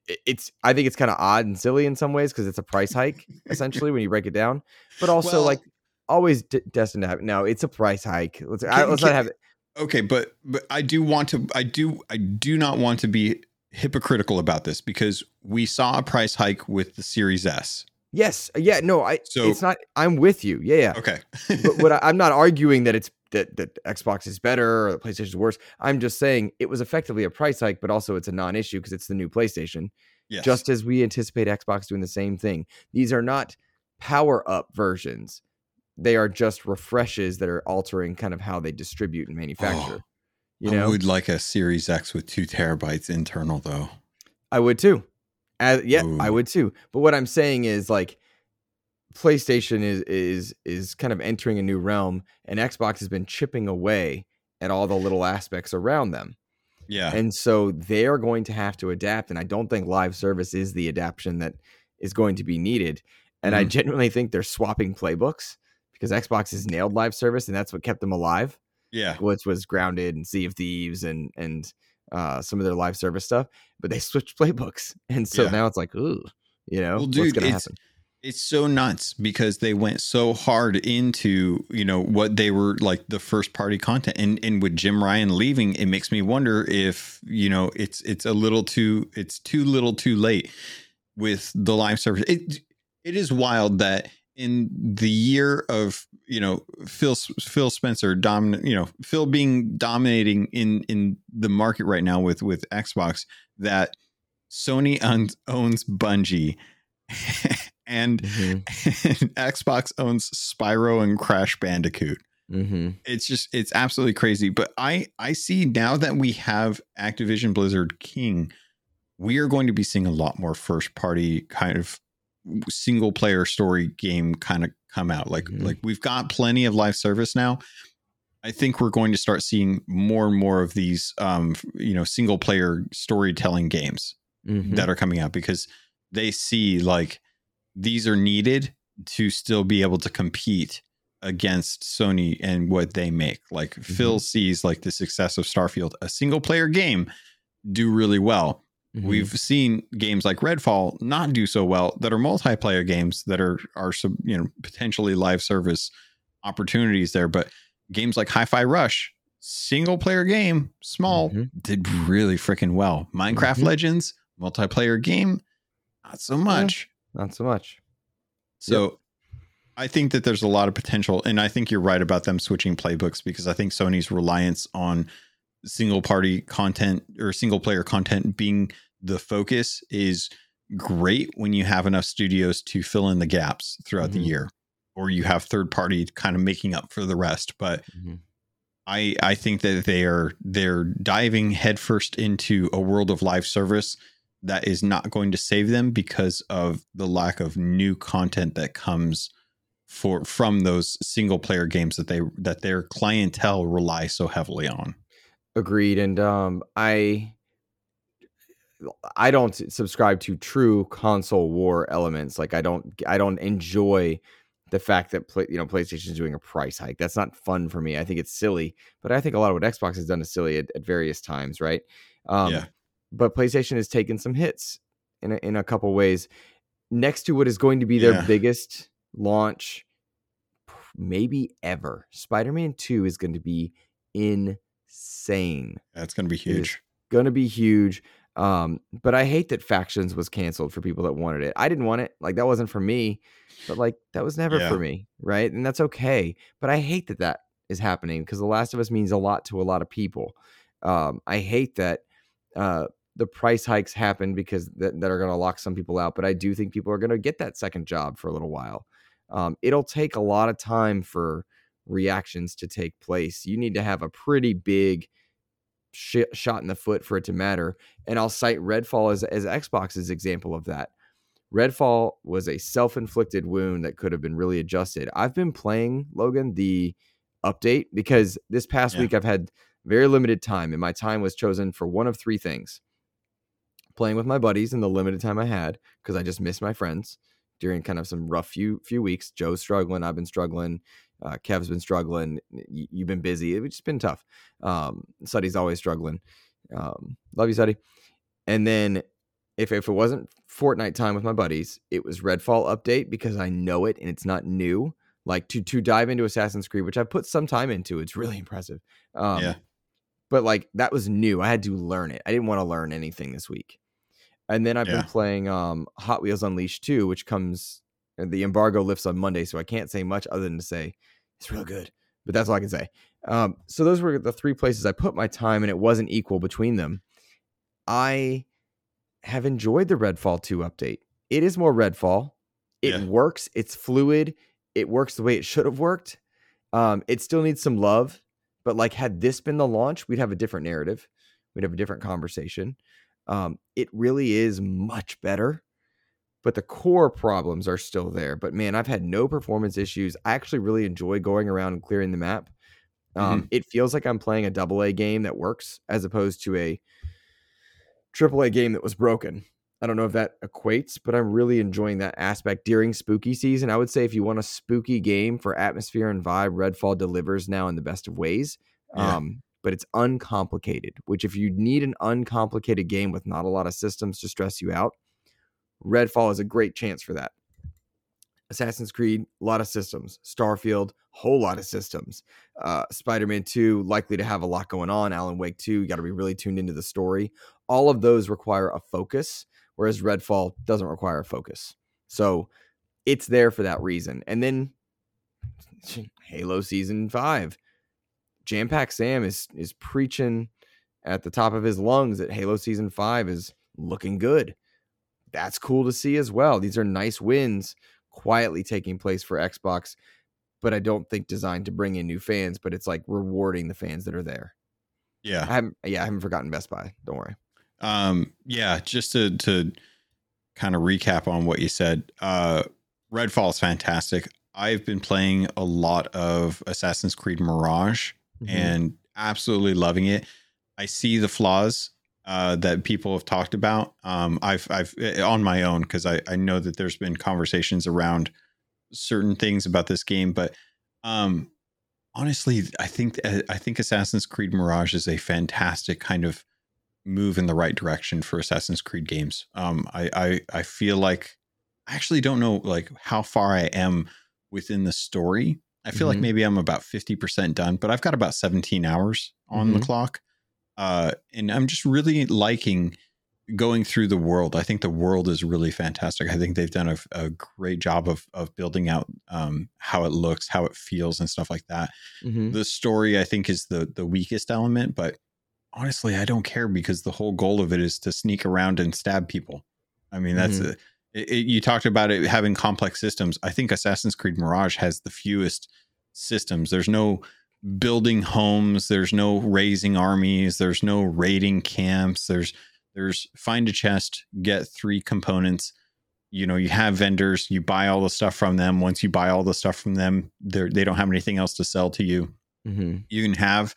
it's I think it's kind of odd and silly in some ways because it's a price hike essentially when you break it down, but also well, like always d- destined to have. No, it's a price hike. Let's can, I, let's can, not have it. Okay, but but I do want to I do I do not want to be hypocritical about this because we saw a price hike with the Series S. Yes, uh, yeah, no, I so it's not I'm with you. Yeah, yeah. Okay. but what I, I'm not arguing that it's that that Xbox is better or the PlayStation is worse. I'm just saying it was effectively a price hike, but also it's a non-issue because it's the new PlayStation. Yes. Just as we anticipate Xbox doing the same thing. These are not power up versions they are just refreshes that are altering kind of how they distribute and manufacture. Oh, you know, I would like a Series X with two terabytes internal, though. I would too. As, yeah, Ooh. I would too. But what I'm saying is like PlayStation is is is kind of entering a new realm, and Xbox has been chipping away at all the little aspects around them. Yeah. And so they are going to have to adapt. And I don't think live service is the adaptation that is going to be needed. And mm-hmm. I genuinely think they're swapping playbooks because Xbox has nailed live service and that's what kept them alive. Yeah. Which was grounded and Sea of Thieves and and uh, some of their live service stuff. But they switched playbooks. And so yeah. now it's like, ooh, you know, well, dude, what's gonna happen? It's so nuts because they went so hard into, you know, what they were like the first party content. And and with Jim Ryan leaving, it makes me wonder if, you know, it's it's a little too it's too little too late with the live service. It it is wild that in the year of you know Phil Phil Spencer dominant you know Phil being dominating in in the market right now with with Xbox that Sony owns, owns Bungie and, mm-hmm. and, Xbox owns Spyro and Crash Bandicoot. Mm-hmm. It's just it's absolutely crazy. But I I see now that we have Activision Blizzard King, we are going to be seeing a lot more first party kind of single player story game kind of come out. Like mm-hmm. like we've got plenty of live service now. I think we're going to start seeing more and more of these um you know single player storytelling games mm-hmm. that are coming out because they see like these are needed to still be able to compete against Sony and what they make. Like mm-hmm. Phil sees like the success of Starfield, a single player game do really well. Mm-hmm. We've seen games like Redfall not do so well that are multiplayer games that are are some you know potentially live service opportunities there. But games like Hi-Fi Rush, single player game, small, mm-hmm. did really freaking well. Minecraft mm-hmm. Legends, multiplayer game, not so much. Yeah, not so much. So yep. I think that there's a lot of potential, and I think you're right about them switching playbooks because I think Sony's reliance on single party content or single player content being the focus is great when you have enough studios to fill in the gaps throughout mm-hmm. the year or you have third party kind of making up for the rest but mm-hmm. i i think that they are they're diving headfirst into a world of live service that is not going to save them because of the lack of new content that comes for from those single player games that they that their clientele rely so heavily on Agreed. And um, I I don't subscribe to true console war elements. Like I don't I don't enjoy the fact that play, you know PlayStation is doing a price hike. That's not fun for me. I think it's silly, but I think a lot of what Xbox has done is silly at, at various times, right? Um, yeah. But PlayStation has taken some hits in a, in a couple ways. Next to what is going to be their yeah. biggest launch, maybe ever, Spider-Man Two is going to be in insane. That's going to be huge. Going to be huge. Um, but I hate that Factions was canceled for people that wanted it. I didn't want it. Like that wasn't for me. But like that was never yeah. for me, right? And that's okay. But I hate that that is happening because The Last of Us means a lot to a lot of people. Um, I hate that uh, the price hikes happen because that, that are going to lock some people out. But I do think people are going to get that second job for a little while. Um, it'll take a lot of time for reactions to take place. You need to have a pretty big sh- shot in the foot for it to matter. And I'll cite Redfall as, as Xbox's example of that. Redfall was a self inflicted wound that could have been really adjusted. I've been playing, Logan, the update because this past yeah. week I've had very limited time, and my time was chosen for one of three things playing with my buddies in the limited time I had because I just missed my friends during kind of some rough few few weeks. Joe's struggling, I've been struggling. Uh, Kev's been struggling. You've been busy. It's just been tough. Um, Suddy's always struggling. Um, love you, Suddy. And then if, if it wasn't Fortnite time with my buddies, it was Redfall update because I know it and it's not new. Like to to dive into Assassin's Creed, which I've put some time into. It's really impressive. Um, yeah. But like that was new. I had to learn it. I didn't want to learn anything this week. And then I've yeah. been playing um, Hot Wheels Unleashed 2, which comes the embargo lifts on Monday, so I can't say much other than to say it's real good. But that's all I can say. Um, so those were the three places I put my time, and it wasn't equal between them. I have enjoyed the Redfall 2 update. It is more Redfall. It yeah. works. It's fluid. It works the way it should have worked. Um, it still needs some love, but like had this been the launch, we'd have a different narrative. We'd have a different conversation. Um, it really is much better but the core problems are still there. But man, I've had no performance issues. I actually really enjoy going around and clearing the map. Um, mm-hmm. It feels like I'm playing a double A game that works as opposed to a triple A game that was broken. I don't know if that equates, but I'm really enjoying that aspect during spooky season. I would say if you want a spooky game for atmosphere and vibe, Redfall delivers now in the best of ways. Yeah. Um, but it's uncomplicated, which if you need an uncomplicated game with not a lot of systems to stress you out, Redfall is a great chance for that. Assassin's Creed, a lot of systems. Starfield, whole lot of systems. Uh, Spider Man 2, likely to have a lot going on. Alan Wake 2, you got to be really tuned into the story. All of those require a focus, whereas Redfall doesn't require a focus. So it's there for that reason. And then Halo Season 5. Jam Pack Sam is is preaching at the top of his lungs that Halo Season 5 is looking good. That's cool to see as well. These are nice wins quietly taking place for Xbox, but I don't think designed to bring in new fans, but it's like rewarding the fans that are there. Yeah. I haven't yeah, I haven't forgotten Best Buy. Don't worry. Um yeah, just to to kind of recap on what you said. Uh Redfall is fantastic. I've been playing a lot of Assassin's Creed Mirage mm-hmm. and absolutely loving it. I see the flaws uh, that people have talked about. Um, I've I've eh, on my own because I I know that there's been conversations around certain things about this game, but um, honestly, I think eh, I think Assassin's Creed Mirage is a fantastic kind of move in the right direction for Assassin's Creed games. Um, I I I feel like I actually don't know like how far I am within the story. I feel mm-hmm. like maybe I'm about 50% done, but I've got about 17 hours on mm-hmm. the clock. Uh, and I'm just really liking going through the world. I think the world is really fantastic. I think they've done a, a great job of of building out um, how it looks, how it feels, and stuff like that. Mm-hmm. The story, I think, is the the weakest element, but honestly, I don't care because the whole goal of it is to sneak around and stab people. I mean, that's mm-hmm. a, it, it, you talked about it having complex systems. I think Assassin's Creed Mirage has the fewest systems. There's no building homes. There's no raising armies. There's no raiding camps. There's there's find a chest get three components. You know you have vendors. You buy all the stuff from them. Once you buy all the stuff from them they they don't have anything else to sell to you. Mm-hmm. you can have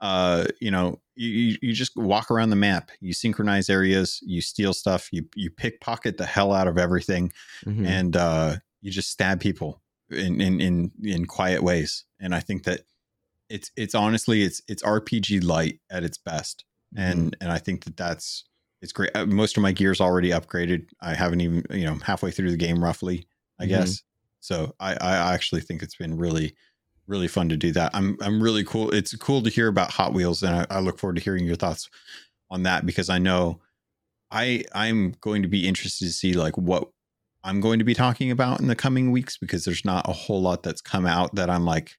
uh you know you, you just walk around the map. You synchronize areas. You steal stuff. You you pickpocket the hell out of everything. Mm-hmm. and uh you just stab people in in in in quiet ways. And i think that it's it's honestly it's it's RPG light at its best, and mm-hmm. and I think that that's it's great. Uh, most of my gear's already upgraded. I haven't even you know halfway through the game roughly, I mm-hmm. guess. So I I actually think it's been really really fun to do that. I'm I'm really cool. It's cool to hear about Hot Wheels, and I, I look forward to hearing your thoughts on that because I know I I'm going to be interested to see like what I'm going to be talking about in the coming weeks because there's not a whole lot that's come out that I'm like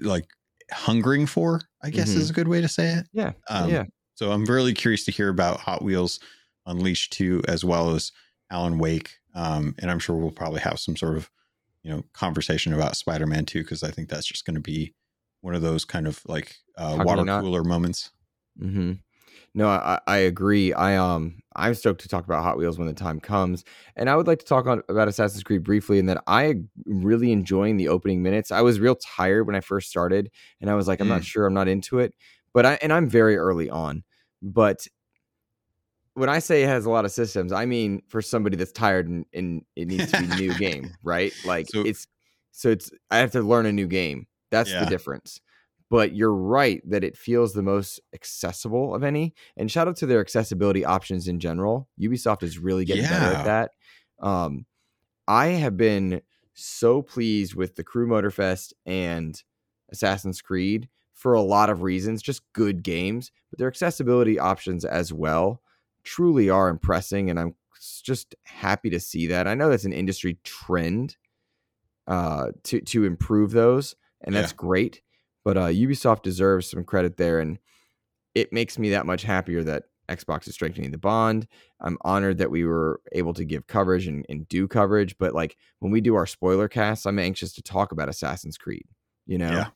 like hungering for, I guess mm-hmm. is a good way to say it. Yeah. Um, yeah. So I'm really curious to hear about Hot Wheels Unleashed 2 as well as Alan Wake. Um, and I'm sure we'll probably have some sort of, you know, conversation about Spider-Man 2 because I think that's just going to be one of those kind of like uh, water cooler moments. Mm-hmm. No, I, I agree. I um I'm stoked to talk about Hot Wheels when the time comes, and I would like to talk on, about Assassin's Creed briefly. And that I really enjoying the opening minutes. I was real tired when I first started, and I was like, I'm not mm. sure, I'm not into it. But I and I'm very early on. But when I say it has a lot of systems, I mean for somebody that's tired and, and it needs to be new game, right? Like so, it's so it's I have to learn a new game. That's yeah. the difference but you're right that it feels the most accessible of any. And shout out to their accessibility options in general. Ubisoft is really getting yeah. better at that. Um, I have been so pleased with the Crew Motorfest and Assassin's Creed for a lot of reasons, just good games, but their accessibility options as well truly are impressing. And I'm just happy to see that. I know that's an industry trend uh, to to improve those, and that's yeah. great. But uh, Ubisoft deserves some credit there, and it makes me that much happier that Xbox is strengthening the bond. I'm honored that we were able to give coverage and, and do coverage. But like when we do our spoiler casts, I'm anxious to talk about Assassin's Creed. You know, yeah,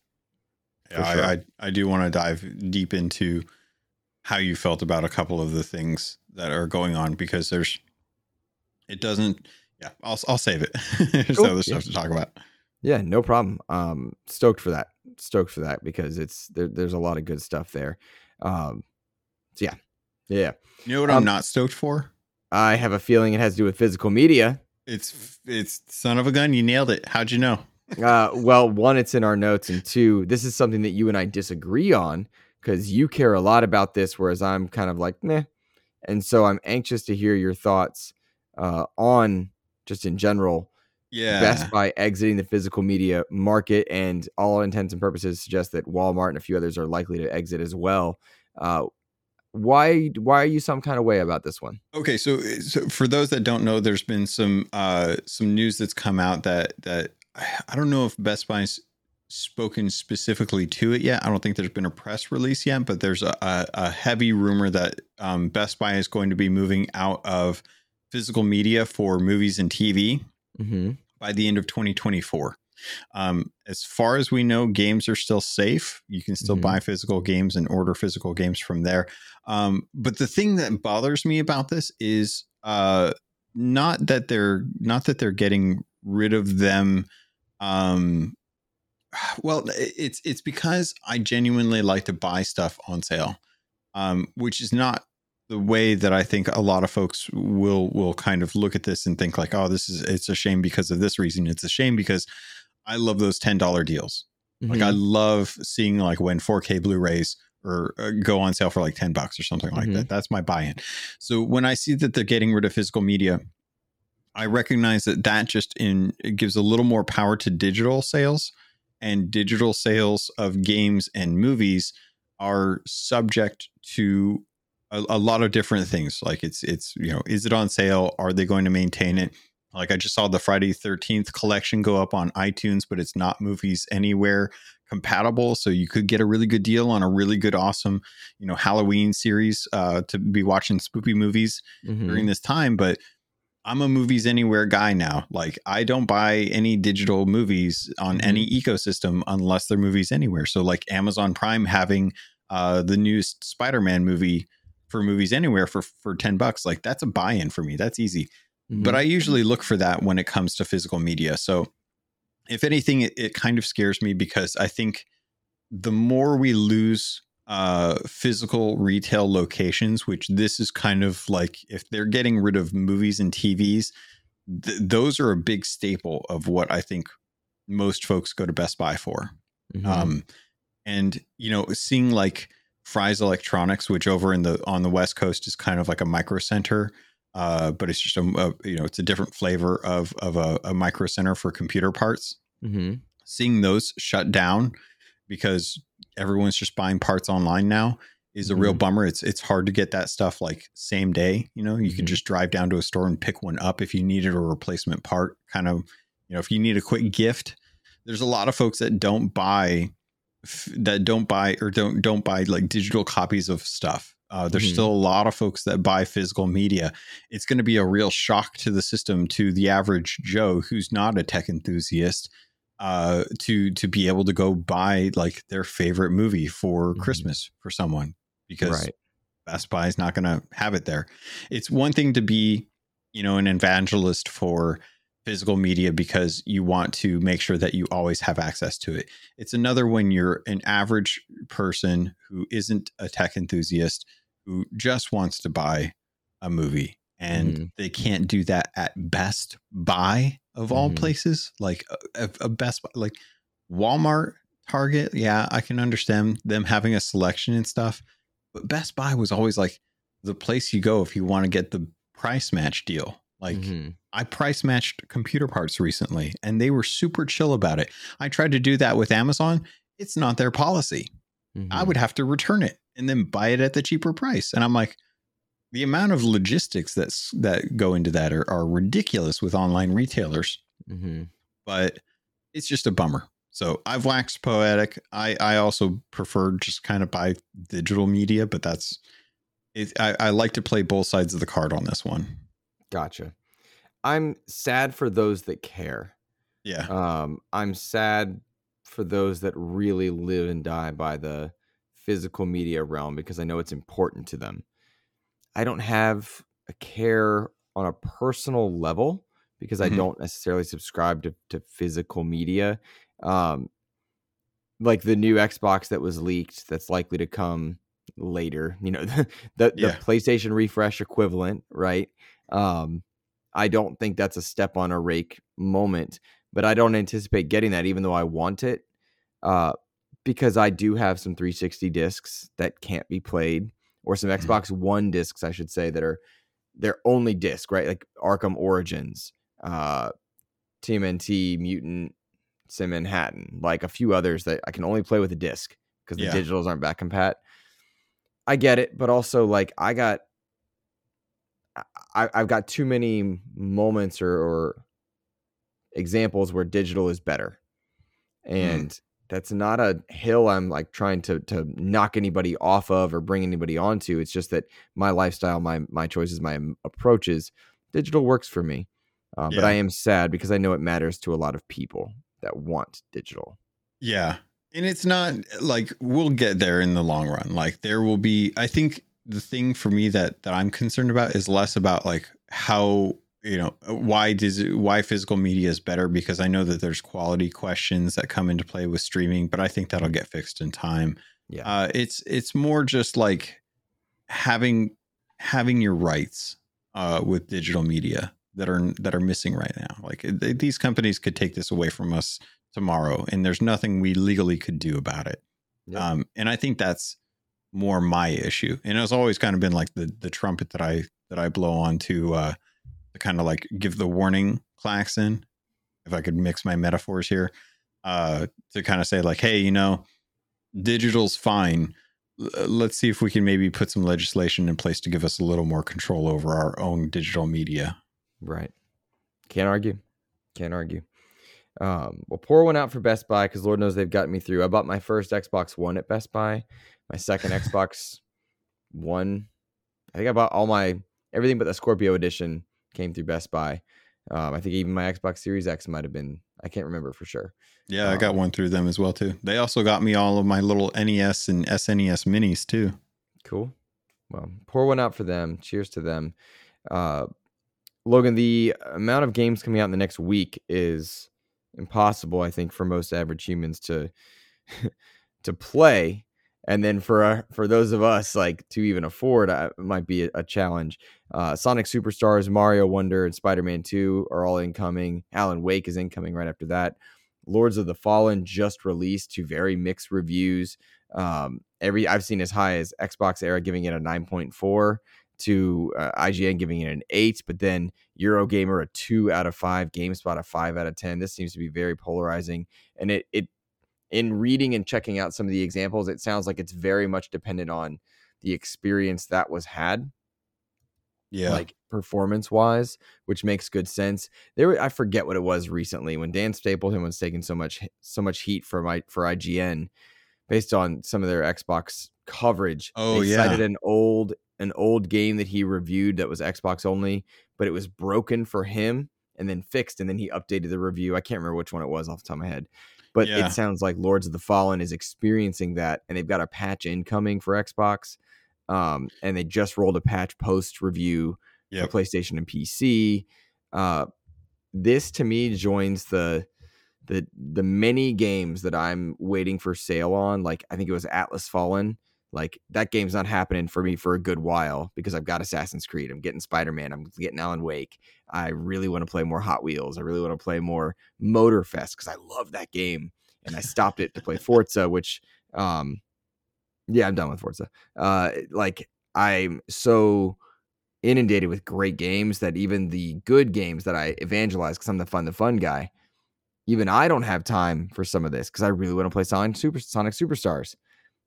yeah. Sure. I, I I do want to dive deep into how you felt about a couple of the things that are going on because there's it doesn't. Yeah, I'll I'll save it. there's cool. other stuff yeah. to talk about. Yeah, no problem. Um, stoked for that. Stoked for that because it's there, there's a lot of good stuff there. Um, so yeah, yeah. You know what um, I'm not stoked for? I have a feeling it has to do with physical media. It's it's son of a gun. You nailed it. How'd you know? uh, well, one, it's in our notes, and two, this is something that you and I disagree on because you care a lot about this, whereas I'm kind of like, meh. And so I'm anxious to hear your thoughts uh, on just in general. Yeah. Best Buy exiting the physical media market, and all intents and purposes suggest that Walmart and a few others are likely to exit as well. Uh, why why are you some kind of way about this one okay so, so for those that don't know there's been some uh some news that's come out that that i don't know if best buy's spoken specifically to it yet i don't think there's been a press release yet but there's a, a, a heavy rumor that um, best buy is going to be moving out of physical media for movies and tv mm-hmm. by the end of 2024 um, as far as we know, games are still safe. You can still mm-hmm. buy physical games and order physical games from there. Um, but the thing that bothers me about this is uh, not that they're not that they're getting rid of them. Um, well, it's it's because I genuinely like to buy stuff on sale, um, which is not the way that I think a lot of folks will will kind of look at this and think like, oh, this is it's a shame because of this reason. It's a shame because I love those ten dollar deals. Mm-hmm. Like I mm-hmm. love seeing like when 4K Blu-rays or uh, go on sale for like 10 bucks or something like mm-hmm. that. That's my buy-in. So when I see that they're getting rid of physical media, I recognize that that just in it gives a little more power to digital sales and digital sales of games and movies are subject to a, a, lot of different things. Like it's it's you know, is it on sale? Are they going to maintain it? Like I just saw the Friday 13th collection go up on iTunes, but it's not movies anywhere compatible. So you could get a really good deal on a really good, awesome, you know, Halloween series uh, to be watching spooky movies mm-hmm. during this time. But I'm a movies anywhere guy now. Like I don't buy any digital movies on mm-hmm. any ecosystem unless they're movies anywhere. So like Amazon Prime having uh, the new Spider-Man movie for movies anywhere for for 10 bucks, like that's a buy-in for me. That's easy. Mm-hmm. But I usually look for that when it comes to physical media. So, if anything, it, it kind of scares me because I think the more we lose uh, physical retail locations, which this is kind of like if they're getting rid of movies and TVs, th- those are a big staple of what I think most folks go to Best Buy for. Mm-hmm. Um, and you know, seeing like Fry's Electronics, which over in the on the West Coast is kind of like a micro center uh, but it's just a, a, you know it's a different flavor of of a, a micro center for computer parts. Mm-hmm. Seeing those shut down because everyone's just buying parts online now is a mm-hmm. real bummer. It's it's hard to get that stuff like same day. You know, you mm-hmm. can just drive down to a store and pick one up if you needed a replacement part. Kind of, you know, if you need a quick gift. There's a lot of folks that don't buy that don't buy or don't don't buy like digital copies of stuff uh, there's mm-hmm. still a lot of folks that buy physical media. It's going to be a real shock to the system to the average Joe who's not a tech enthusiast uh, to to be able to go buy like their favorite movie for mm-hmm. Christmas for someone because right. Best Buy is not going to have it there. It's one thing to be, you know, an evangelist for physical media because you want to make sure that you always have access to it. It's another when you're an average person who isn't a tech enthusiast who just wants to buy a movie and mm-hmm. they can't do that at Best Buy of all mm-hmm. places like a, a Best Buy like Walmart, Target, yeah, I can understand them having a selection and stuff, but Best Buy was always like the place you go if you want to get the price match deal like mm-hmm. I price matched computer parts recently and they were super chill about it. I tried to do that with Amazon. It's not their policy. Mm-hmm. I would have to return it and then buy it at the cheaper price. And I'm like, the amount of logistics that's that go into that are, are ridiculous with online retailers. Mm-hmm. But it's just a bummer. So I've waxed poetic. I I also prefer just kind of buy digital media, but that's it, I, I like to play both sides of the card on this one. Gotcha. I'm sad for those that care. Yeah. Um, I'm sad for those that really live and die by the physical media realm because I know it's important to them. I don't have a care on a personal level because mm-hmm. I don't necessarily subscribe to, to physical media. Um, like the new Xbox that was leaked that's likely to come later, you know, the the, yeah. the PlayStation refresh equivalent, right? Um I don't think that's a step on a rake moment, but I don't anticipate getting that even though I want it. Uh because I do have some 360 discs that can't be played or some mm-hmm. Xbox One discs I should say that are they're only disc, right? Like Arkham Origins, uh TMNT, Mutants in Manhattan, like a few others that I can only play with a disc because the yeah. digitals aren't back compat. I get it, but also like I got I, have got too many moments or, or, examples where digital is better. Mm. And mm. that's not a hill I'm like trying to to knock anybody off of or bring anybody onto. It's just that my lifestyle, my my choices, my approaches, digital works for me. Uh, yeah. But I am sad because I know it matters to a lot of people that want digital. Yeah. And it's not like we'll get there in the long run. Like there will be I think the thing for me that that I'm concerned about is less about like how you know why does why physical media is better because I know that there's quality questions that come into play with streaming, but I think that'll get fixed in time. Yeah. Uh, it's it's more just like having having your rights uh, with digital media that are that are missing right now. Like these companies could take this away from us tomorrow, and there's nothing we legally could do about it. Yeah. Um, and I think that's more my issue. And it's always kind of been like the the trumpet that I that I blow on to uh, to kind of like give the warning klaxon, if I could mix my metaphors here, uh, to kind of say like, hey, you know, digital's fine. Let's see if we can maybe put some legislation in place to give us a little more control over our own digital media. Right. Can't argue. Can't argue. Um, we'll pour one out for Best Buy because Lord knows they've gotten me through. I bought my first Xbox One at Best Buy, my second Xbox One. I think I bought all my everything but the Scorpio edition came through Best Buy. Um, I think even my Xbox Series X might have been. I can't remember for sure. Yeah, um, I got one through them as well too. They also got me all of my little NES and SNES minis too. Cool. Well, pour one out for them. Cheers to them. Uh, Logan, the amount of games coming out in the next week is impossible, I think, for most average humans to to play, and then for uh, for those of us like to even afford, uh, might be a, a challenge. Uh, Sonic Superstars, Mario Wonder, and Spider Man Two are all incoming. Alan Wake is incoming right after that. Lords of the Fallen just released to very mixed reviews. Um, every I've seen as high as Xbox Era giving it a nine point four to uh, IGN giving it an eight, but then Eurogamer a two out of five, GameSpot a five out of ten. This seems to be very polarizing, and it it in reading and checking out some of the examples, it sounds like it's very much dependent on the experience that was had. Yeah, like performance wise, which makes good sense. There, I forget what it was recently when Dan Stapleton was taking so much so much heat for my for IGN based on some of their Xbox coverage. Oh they yeah, cited an old an old game that he reviewed that was Xbox only, but it was broken for him and then fixed, and then he updated the review. I can't remember which one it was off the top of my head, but yeah. it sounds like Lords of the Fallen is experiencing that, and they've got a patch incoming for Xbox, um, and they just rolled a patch post review yep. for PlayStation and PC. Uh, this to me joins the the the many games that I'm waiting for sale on. Like I think it was Atlas Fallen like that game's not happening for me for a good while because I've got Assassin's Creed. I'm getting Spider Man. I'm getting Alan Wake. I really want to play more Hot Wheels. I really want to play more Motorfest because I love that game. And I stopped it to play Forza, which, um, yeah, I'm done with Forza. Uh, like I'm so inundated with great games that even the good games that I evangelize because I'm the fun, the fun guy, even I don't have time for some of this because I really want to play Sonic Super Sonic Superstars.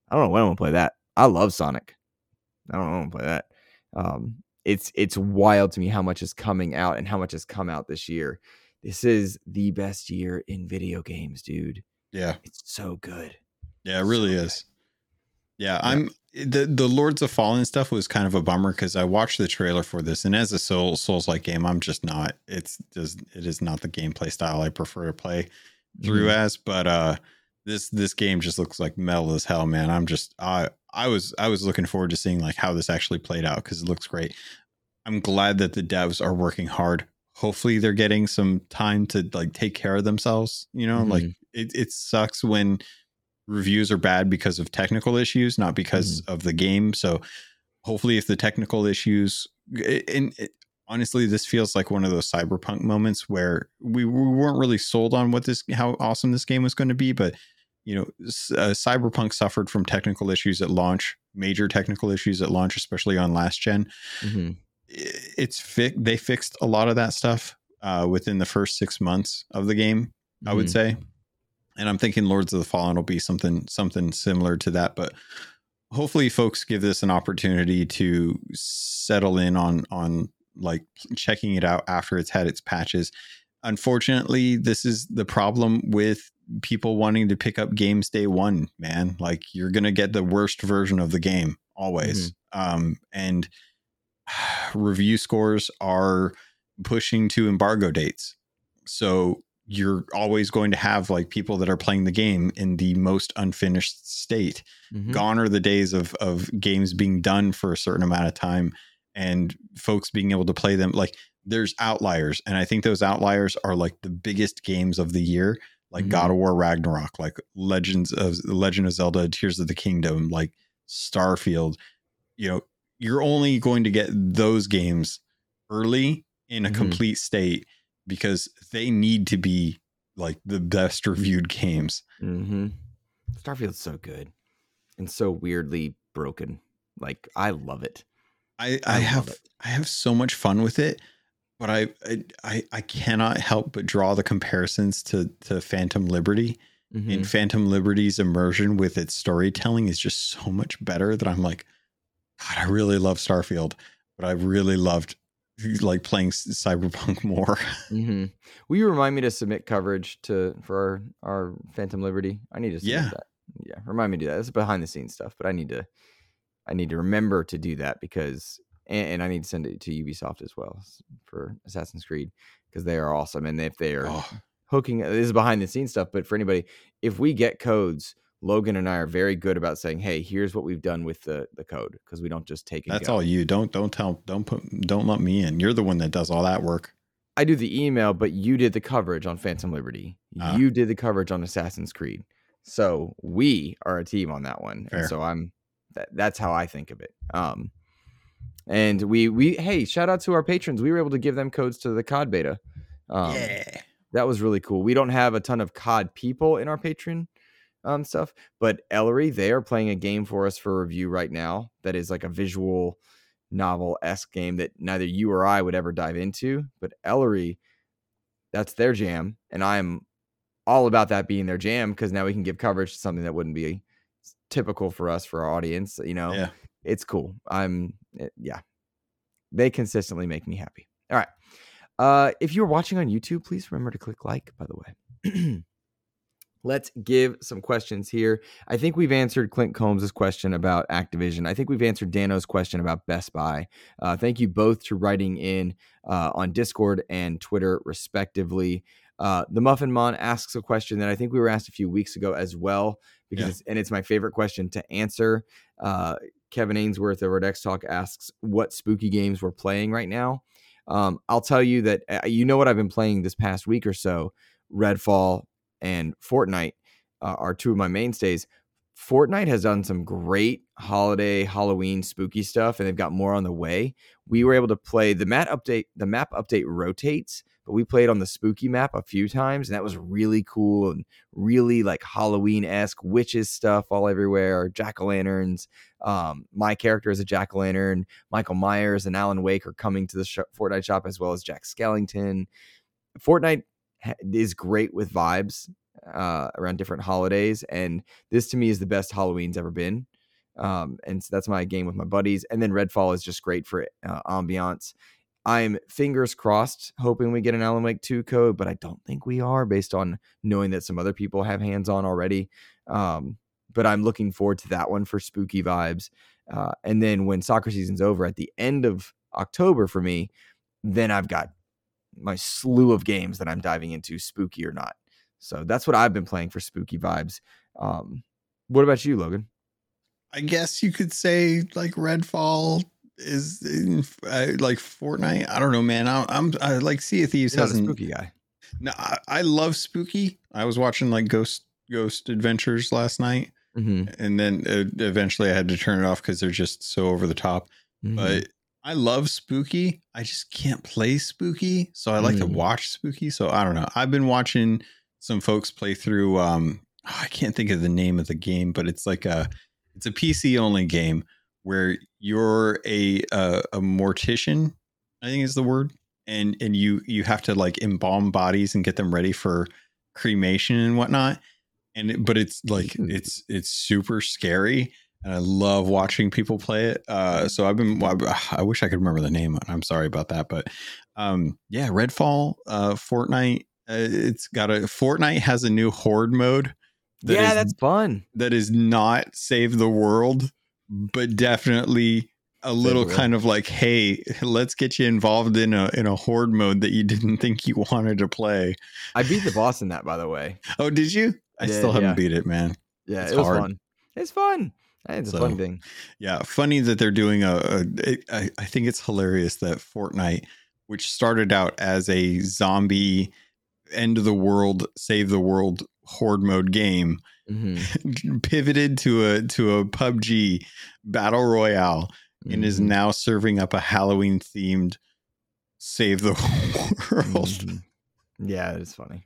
I don't know when I'm gonna play that. I love Sonic. I don't know when I'm gonna play that. Um, it's it's wild to me how much is coming out and how much has come out this year. This is the best year in video games, dude. Yeah, it's so good. Yeah, it really so is. Yeah, yeah, I'm the the Lords of Fallen stuff was kind of a bummer because I watched the trailer for this, and as a Soul Souls like game, I'm just not. It's just it is not the gameplay style I prefer to play through mm. as. But uh, this this game just looks like metal as hell, man. I'm just I I was I was looking forward to seeing like how this actually played out because it looks great. I'm glad that the devs are working hard. Hopefully they're getting some time to like take care of themselves. You know, mm-hmm. like it it sucks when reviews are bad because of technical issues, not because mm-hmm. of the game. So hopefully, if the technical issues, and it, honestly, this feels like one of those cyberpunk moments where we, we weren't really sold on what this, how awesome this game was going to be, but you know, uh, Cyberpunk suffered from technical issues at launch, major technical issues at launch, especially on last general mm-hmm. It's fi- they fixed a lot of that stuff uh, within the first six months of the game, mm-hmm. I would mm-hmm. say and I'm thinking Lords of the Fallen will be something something similar to that. But hopefully, folks give this an opportunity to settle in on on like checking it out after it's had its patches. Unfortunately, this is the problem with people wanting to pick up games day one. Man, like you're gonna get the worst version of the game always, mm-hmm. um, and review scores are pushing to embargo dates. So you're always going to have like people that are playing the game in the most unfinished state. Mm-hmm. Gone are the days of of games being done for a certain amount of time and folks being able to play them like there's outliers and I think those outliers are like the biggest games of the year like mm-hmm. God of War Ragnarok, like Legends of Legend of Zelda Tears of the Kingdom, like Starfield. You know, you're only going to get those games early in a mm-hmm. complete state because they need to be like the best reviewed games. Mm-hmm. Starfield's so good and so weirdly broken. Like I love it. I I, I have it. I have so much fun with it, but I, I I cannot help but draw the comparisons to to Phantom Liberty. Mm-hmm. And Phantom Liberty's immersion with its storytelling is just so much better that I'm like, God, I really love Starfield, but I really loved like playing cyberpunk more mm-hmm. will you remind me to submit coverage to for our, our phantom liberty i need to yeah that yeah remind me to do that it's behind the scenes stuff but i need to i need to remember to do that because and, and i need to send it to ubisoft as well for assassin's creed because they are awesome and if they are oh. hooking this is behind the scenes stuff but for anybody if we get codes Logan and I are very good about saying, "Hey, here's what we've done with the the code," because we don't just take it. That's go. all you. Don't don't tell. Don't put. Don't let me in. You're the one that does all that work. I do the email, but you did the coverage on Phantom Liberty. Uh, you did the coverage on Assassin's Creed. So we are a team on that one. Fair. And so I'm. That, that's how I think of it. Um, and we we hey, shout out to our patrons. We were able to give them codes to the COD beta. Um, yeah, that was really cool. We don't have a ton of COD people in our patron um, stuff. But Ellery, they are playing a game for us for review right now that is like a visual novel esque game that neither you or I would ever dive into. But Ellery, that's their jam, and I'm all about that being their jam because now we can give coverage to something that wouldn't be typical for us for our audience. You know, yeah. it's cool. I'm it, eh, yeah, they consistently make me happy. All right. Uh, if you're watching on YouTube, please remember to click like, by the way. Let's give some questions here. I think we've answered Clint Combs' question about Activision. I think we've answered Dano's question about Best Buy. Uh, thank you both to writing in uh, on Discord and Twitter, respectively. Uh, the Muffin Mon asks a question that I think we were asked a few weeks ago as well, because yeah. it's, and it's my favorite question to answer. Kevin Ainsworth over at X Talk asks what spooky games we're playing right now. Um, I'll tell you that uh, you know what I've been playing this past week or so. Redfall, and Fortnite uh, are two of my mainstays. Fortnite has done some great holiday Halloween spooky stuff, and they've got more on the way. We were able to play the map update. The map update rotates, but we played on the spooky map a few times, and that was really cool and really like Halloween esque witches stuff all everywhere, jack o' lanterns. Um, my character is a jack o' lantern. Michael Myers and Alan Wake are coming to the sh- Fortnite shop as well as Jack Skellington. Fortnite is great with vibes uh, around different holidays, and this to me is the best Halloween's ever been. Um, and so that's my game with my buddies. And then Redfall is just great for uh, ambiance. I'm fingers crossed, hoping we get an Alan Wake 2 code, but I don't think we are based on knowing that some other people have hands on already. Um, but I'm looking forward to that one for spooky vibes. Uh, and then when soccer season's over at the end of October for me, then I've got my slew of games that I'm diving into, spooky or not. So that's what I've been playing for spooky vibes. Um, what about you, Logan? I guess you could say like Redfall is in, uh, like Fortnite. I don't know, man. I, I'm I like Sea of Thieves You're has a spooky guy. No, I, I, love spooky. I was watching like Ghost Ghost Adventures last night, mm-hmm. and then uh, eventually I had to turn it off because they're just so over the top. Mm-hmm. But I love spooky. I just can't play spooky, so I like mm. to watch spooky. So I don't know. I've been watching some folks play through. Um, oh, I can't think of the name of the game, but it's like a it's a PC only game where you're a a, a mortician. I think is the word, and and you you have to like embalm bodies and get them ready for cremation and whatnot. And it, but it's like it's it's super scary and I love watching people play it. Uh, so I've been. I wish I could remember the name. I'm sorry about that, but um, yeah, Redfall, uh, Fortnite. Uh, it's got a Fortnite has a new horde mode. That yeah, is, that's fun. That is not save the world, but definitely a little kind of like, hey, let's get you involved in a in a horde mode that you didn't think you wanted to play. I beat the boss in that, by the way. Oh, did you? I yeah, still haven't yeah. beat it, man. Yeah, it's it was hard. fun. It's fun. It's so, a fun thing. Yeah, funny that they're doing a. a it, I, I think it's hilarious that Fortnite, which started out as a zombie end of the world, save the world horde mode game, mm-hmm. pivoted to a to a PUBG battle royale, mm-hmm. and is mm-hmm. now serving up a Halloween themed save the world. Mm-hmm. Yeah, it's funny.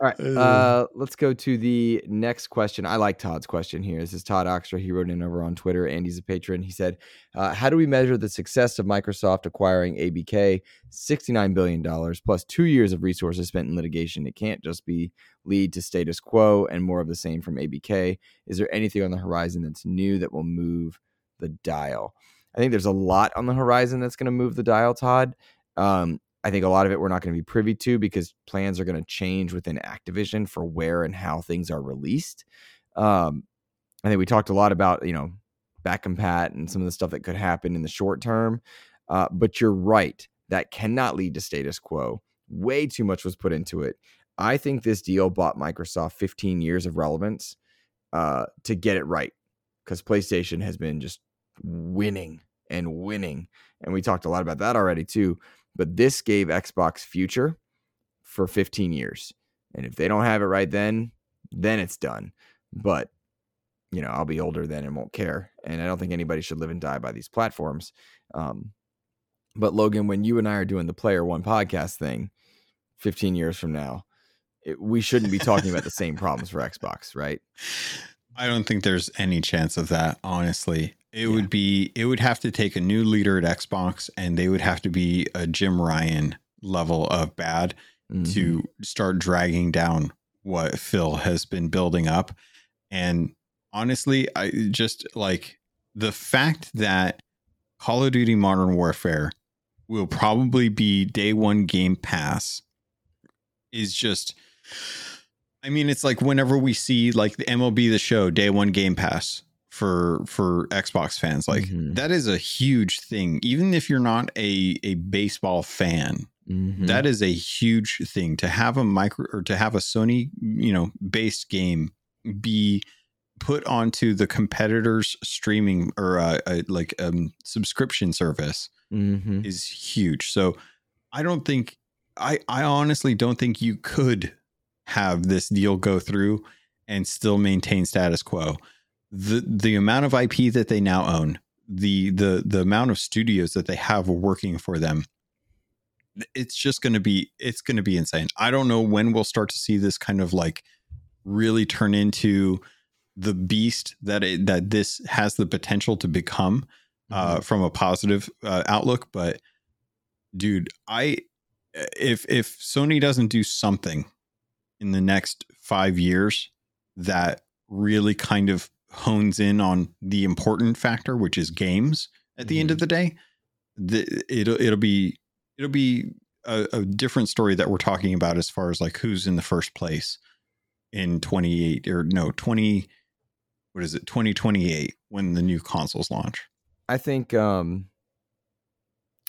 All right. Uh, let's go to the next question. I like Todd's question here. This is Todd Oxter. He wrote in over on Twitter, and he's a patron. He said, uh, How do we measure the success of Microsoft acquiring ABK? $69 billion plus two years of resources spent in litigation. It can't just be lead to status quo and more of the same from ABK. Is there anything on the horizon that's new that will move the dial? I think there's a lot on the horizon that's going to move the dial, Todd. Um, I think a lot of it we're not going to be privy to because plans are going to change within Activision for where and how things are released. Um, I think we talked a lot about you know back compat and some of the stuff that could happen in the short term. Uh, but you're right that cannot lead to status quo. Way too much was put into it. I think this deal bought Microsoft 15 years of relevance uh, to get it right because PlayStation has been just winning and winning, and we talked a lot about that already too. But this gave Xbox future for 15 years. And if they don't have it right then, then it's done. But, you know, I'll be older then and won't care. And I don't think anybody should live and die by these platforms. Um, but Logan, when you and I are doing the Player One podcast thing 15 years from now, it, we shouldn't be talking about the same problems for Xbox, right? I don't think there's any chance of that, honestly. It yeah. would be it would have to take a new leader at Xbox and they would have to be a Jim Ryan level of bad mm-hmm. to start dragging down what Phil has been building up. And honestly, I just like the fact that Call of Duty Modern Warfare will probably be day one game pass is just I mean, it's like whenever we see like the MLB the show day one game pass, for for Xbox fans. Like mm-hmm. that is a huge thing. Even if you're not a a baseball fan, mm-hmm. that is a huge thing to have a micro or to have a Sony, you know, based game be put onto the competitor's streaming or uh, uh, like um subscription service mm-hmm. is huge. So I don't think I I honestly don't think you could have this deal go through and still maintain status quo the the amount of IP that they now own, the the the amount of studios that they have working for them, it's just going to be it's going to be insane. I don't know when we'll start to see this kind of like really turn into the beast that it, that this has the potential to become uh, mm-hmm. from a positive uh, outlook. But dude, I if if Sony doesn't do something in the next five years that really kind of hones in on the important factor, which is games. At the mm-hmm. end of mm-hmm. the day, the, it'll it'll be it'll be a, a, different story that we're talking about as far as like who's in the first place in 28 or no 20 what is it 2028 when the new consoles launch i think um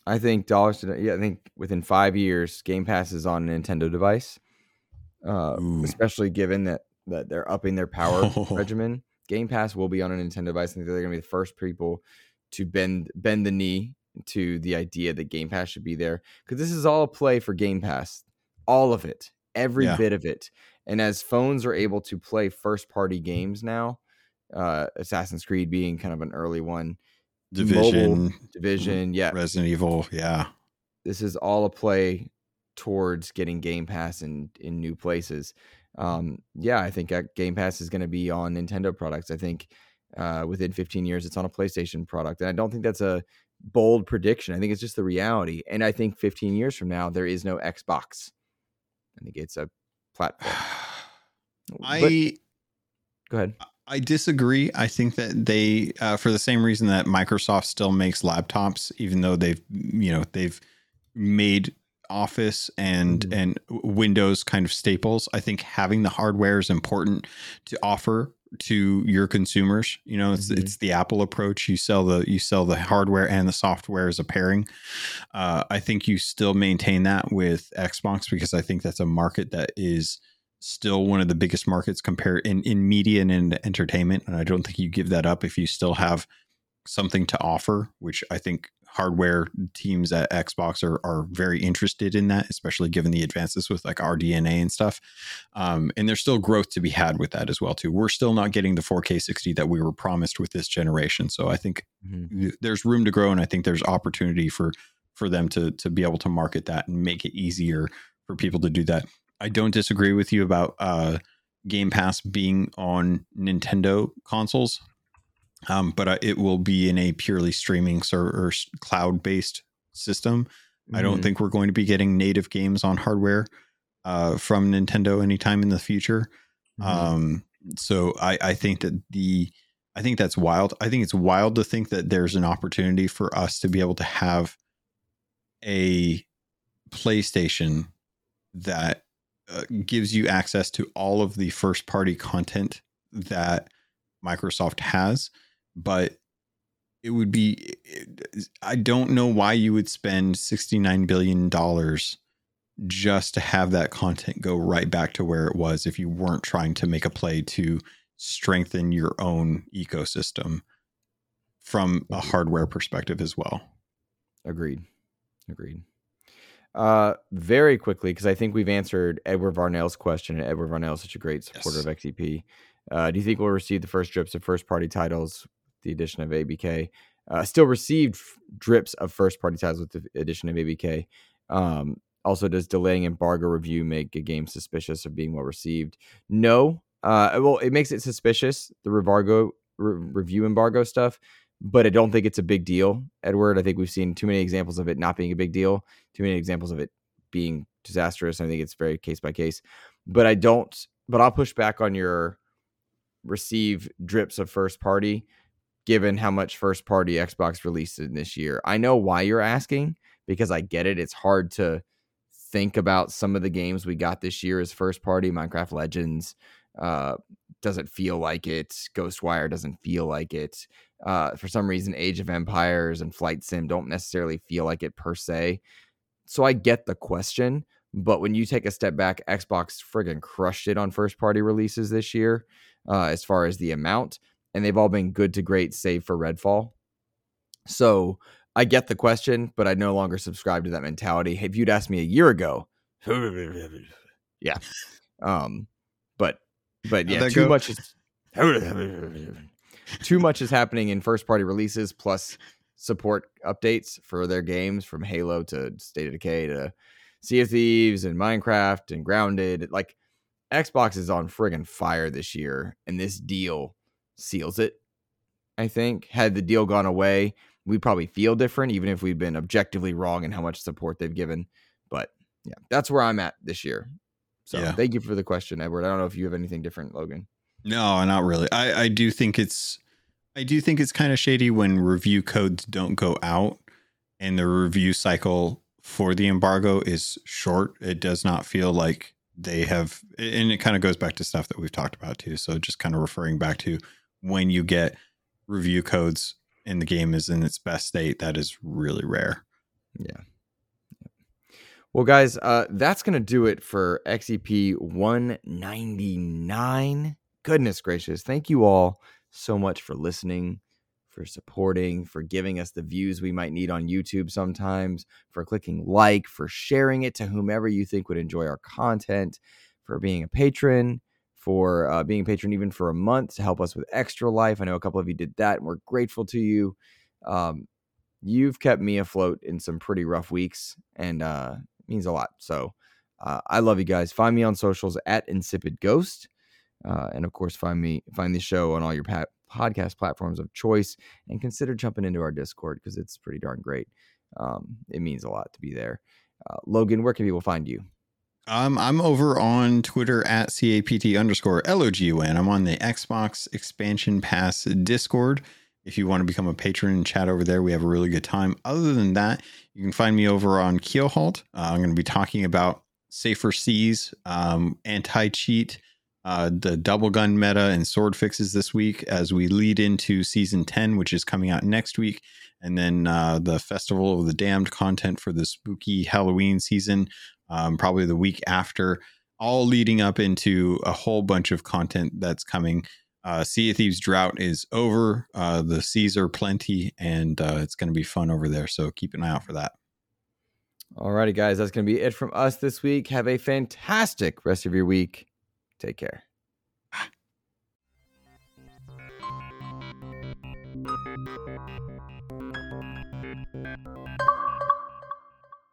i think dollars to yeah i think within five years game pass is on a nintendo device uh, especially given that that they're upping their power oh. regimen Game Pass will be on a Nintendo device. I think they're going to be the first people to bend bend the knee to the idea that Game Pass should be there because this is all a play for Game Pass, all of it, every yeah. bit of it. And as phones are able to play first party games now, uh, Assassin's Creed being kind of an early one, Division, mobile, Division, yeah, Resident Evil, yeah. This is all a play towards getting Game Pass in in new places. Um, yeah, I think Game Pass is going to be on Nintendo products. I think uh, within 15 years, it's on a PlayStation product, and I don't think that's a bold prediction. I think it's just the reality. And I think 15 years from now, there is no Xbox. I think it's a platform. I but, go ahead. I disagree. I think that they, uh, for the same reason that Microsoft still makes laptops, even though they've, you know, they've made Office and mm-hmm. and Windows kind of staples. I think having the hardware is important to offer to your consumers. You know, it's mm-hmm. it's the Apple approach. You sell the you sell the hardware and the software as a pairing. Uh, I think you still maintain that with Xbox because I think that's a market that is still one of the biggest markets compared in in media and in entertainment. And I don't think you give that up if you still have something to offer, which I think hardware teams at Xbox are are very interested in that, especially given the advances with like RDNA and stuff. Um, and there's still growth to be had with that as well too. We're still not getting the 4K 60 that we were promised with this generation, so I think mm-hmm. there's room to grow, and I think there's opportunity for for them to to be able to market that and make it easier for people to do that. I don't disagree with you about uh, Game Pass being on Nintendo consoles um, but uh, it will be in a purely streaming or cloud based system. Mm-hmm. I don't mm-hmm. think we're going to be getting native games on hardware uh, from Nintendo anytime in the future. Mm-hmm. Um, so I, I think that the I think that's wild. I think it's wild to think that there's an opportunity for us to be able to have a PlayStation that uh, gives you access to all of the first party content that Microsoft has but it would be i don't know why you would spend 69 billion dollars just to have that content go right back to where it was if you weren't trying to make a play to strengthen your own ecosystem from a hardware perspective as well. Agreed. Agreed. Uh very quickly because i think we've answered edward varnell's question and edward varnell is such a great supporter yes. of xep uh, do you think we'll receive the first drips of first party titles the addition of ABK. Uh, still received drips of first party titles with the addition of ABK. Um, also, does delaying embargo review make a game suspicious of being well received? No. Uh, well, it makes it suspicious the re- review embargo stuff, but I don't think it's a big deal. Edward, I think we've seen too many examples of it not being a big deal, too many examples of it being disastrous. I think it's very case by case, but I don't. But I'll push back on your receive drips of first party given how much first party Xbox released in this year. I know why you're asking because I get it. It's hard to think about some of the games we got this year as first party. Minecraft Legends uh, doesn't feel like it. Ghostwire doesn't feel like it. Uh, for some reason, Age of Empires and Flight Sim don't necessarily feel like it per se. So I get the question, but when you take a step back, Xbox friggin' crushed it on first party releases this year uh, as far as the amount and they've all been good to great, save for Redfall. So I get the question, but I no longer subscribe to that mentality. If you'd asked me a year ago, yeah, um, but but yeah, too go? much is too much is happening in first party releases plus support updates for their games from Halo to State of Decay to Sea of Thieves and Minecraft and Grounded. Like Xbox is on friggin' fire this year, and this deal seals it. I think had the deal gone away, we'd probably feel different, even if we've been objectively wrong in how much support they've given. But yeah, that's where I'm at this year. So yeah. thank you for the question, Edward. I don't know if you have anything different, Logan. No, not really. I, I do think it's I do think it's kind of shady when review codes don't go out and the review cycle for the embargo is short. It does not feel like they have and it kind of goes back to stuff that we've talked about too. So just kind of referring back to when you get review codes and the game is in its best state, that is really rare. Yeah. Well, guys, uh, that's going to do it for XEP 199. Goodness gracious. Thank you all so much for listening, for supporting, for giving us the views we might need on YouTube sometimes, for clicking like, for sharing it to whomever you think would enjoy our content for being a patron, for uh, being a patron even for a month to help us with Extra Life. I know a couple of you did that, and we're grateful to you. Um, you've kept me afloat in some pretty rough weeks, and uh, means a lot. So uh, I love you guys. Find me on socials at Insipid Ghost, uh, and of course, find me find the show on all your podcast platforms of choice, and consider jumping into our Discord because it's pretty darn great. Um, it means a lot to be there. Uh, Logan, where can people find you? Um, I'm over on Twitter at CAPT underscore LOGUN. I'm on the Xbox Expansion Pass Discord. If you want to become a patron and chat over there, we have a really good time. Other than that, you can find me over on Keelhauled. Uh, I'm going to be talking about safer seas, um, anti cheat, uh, the double gun meta, and sword fixes this week as we lead into season 10, which is coming out next week. And then uh, the Festival of the Damned content for the spooky Halloween season, um, probably the week after, all leading up into a whole bunch of content that's coming. Uh, sea of Thieves drought is over. Uh, the seas are plenty, and uh, it's going to be fun over there. So keep an eye out for that. Alrighty, guys, that's going to be it from us this week. Have a fantastic rest of your week. Take care.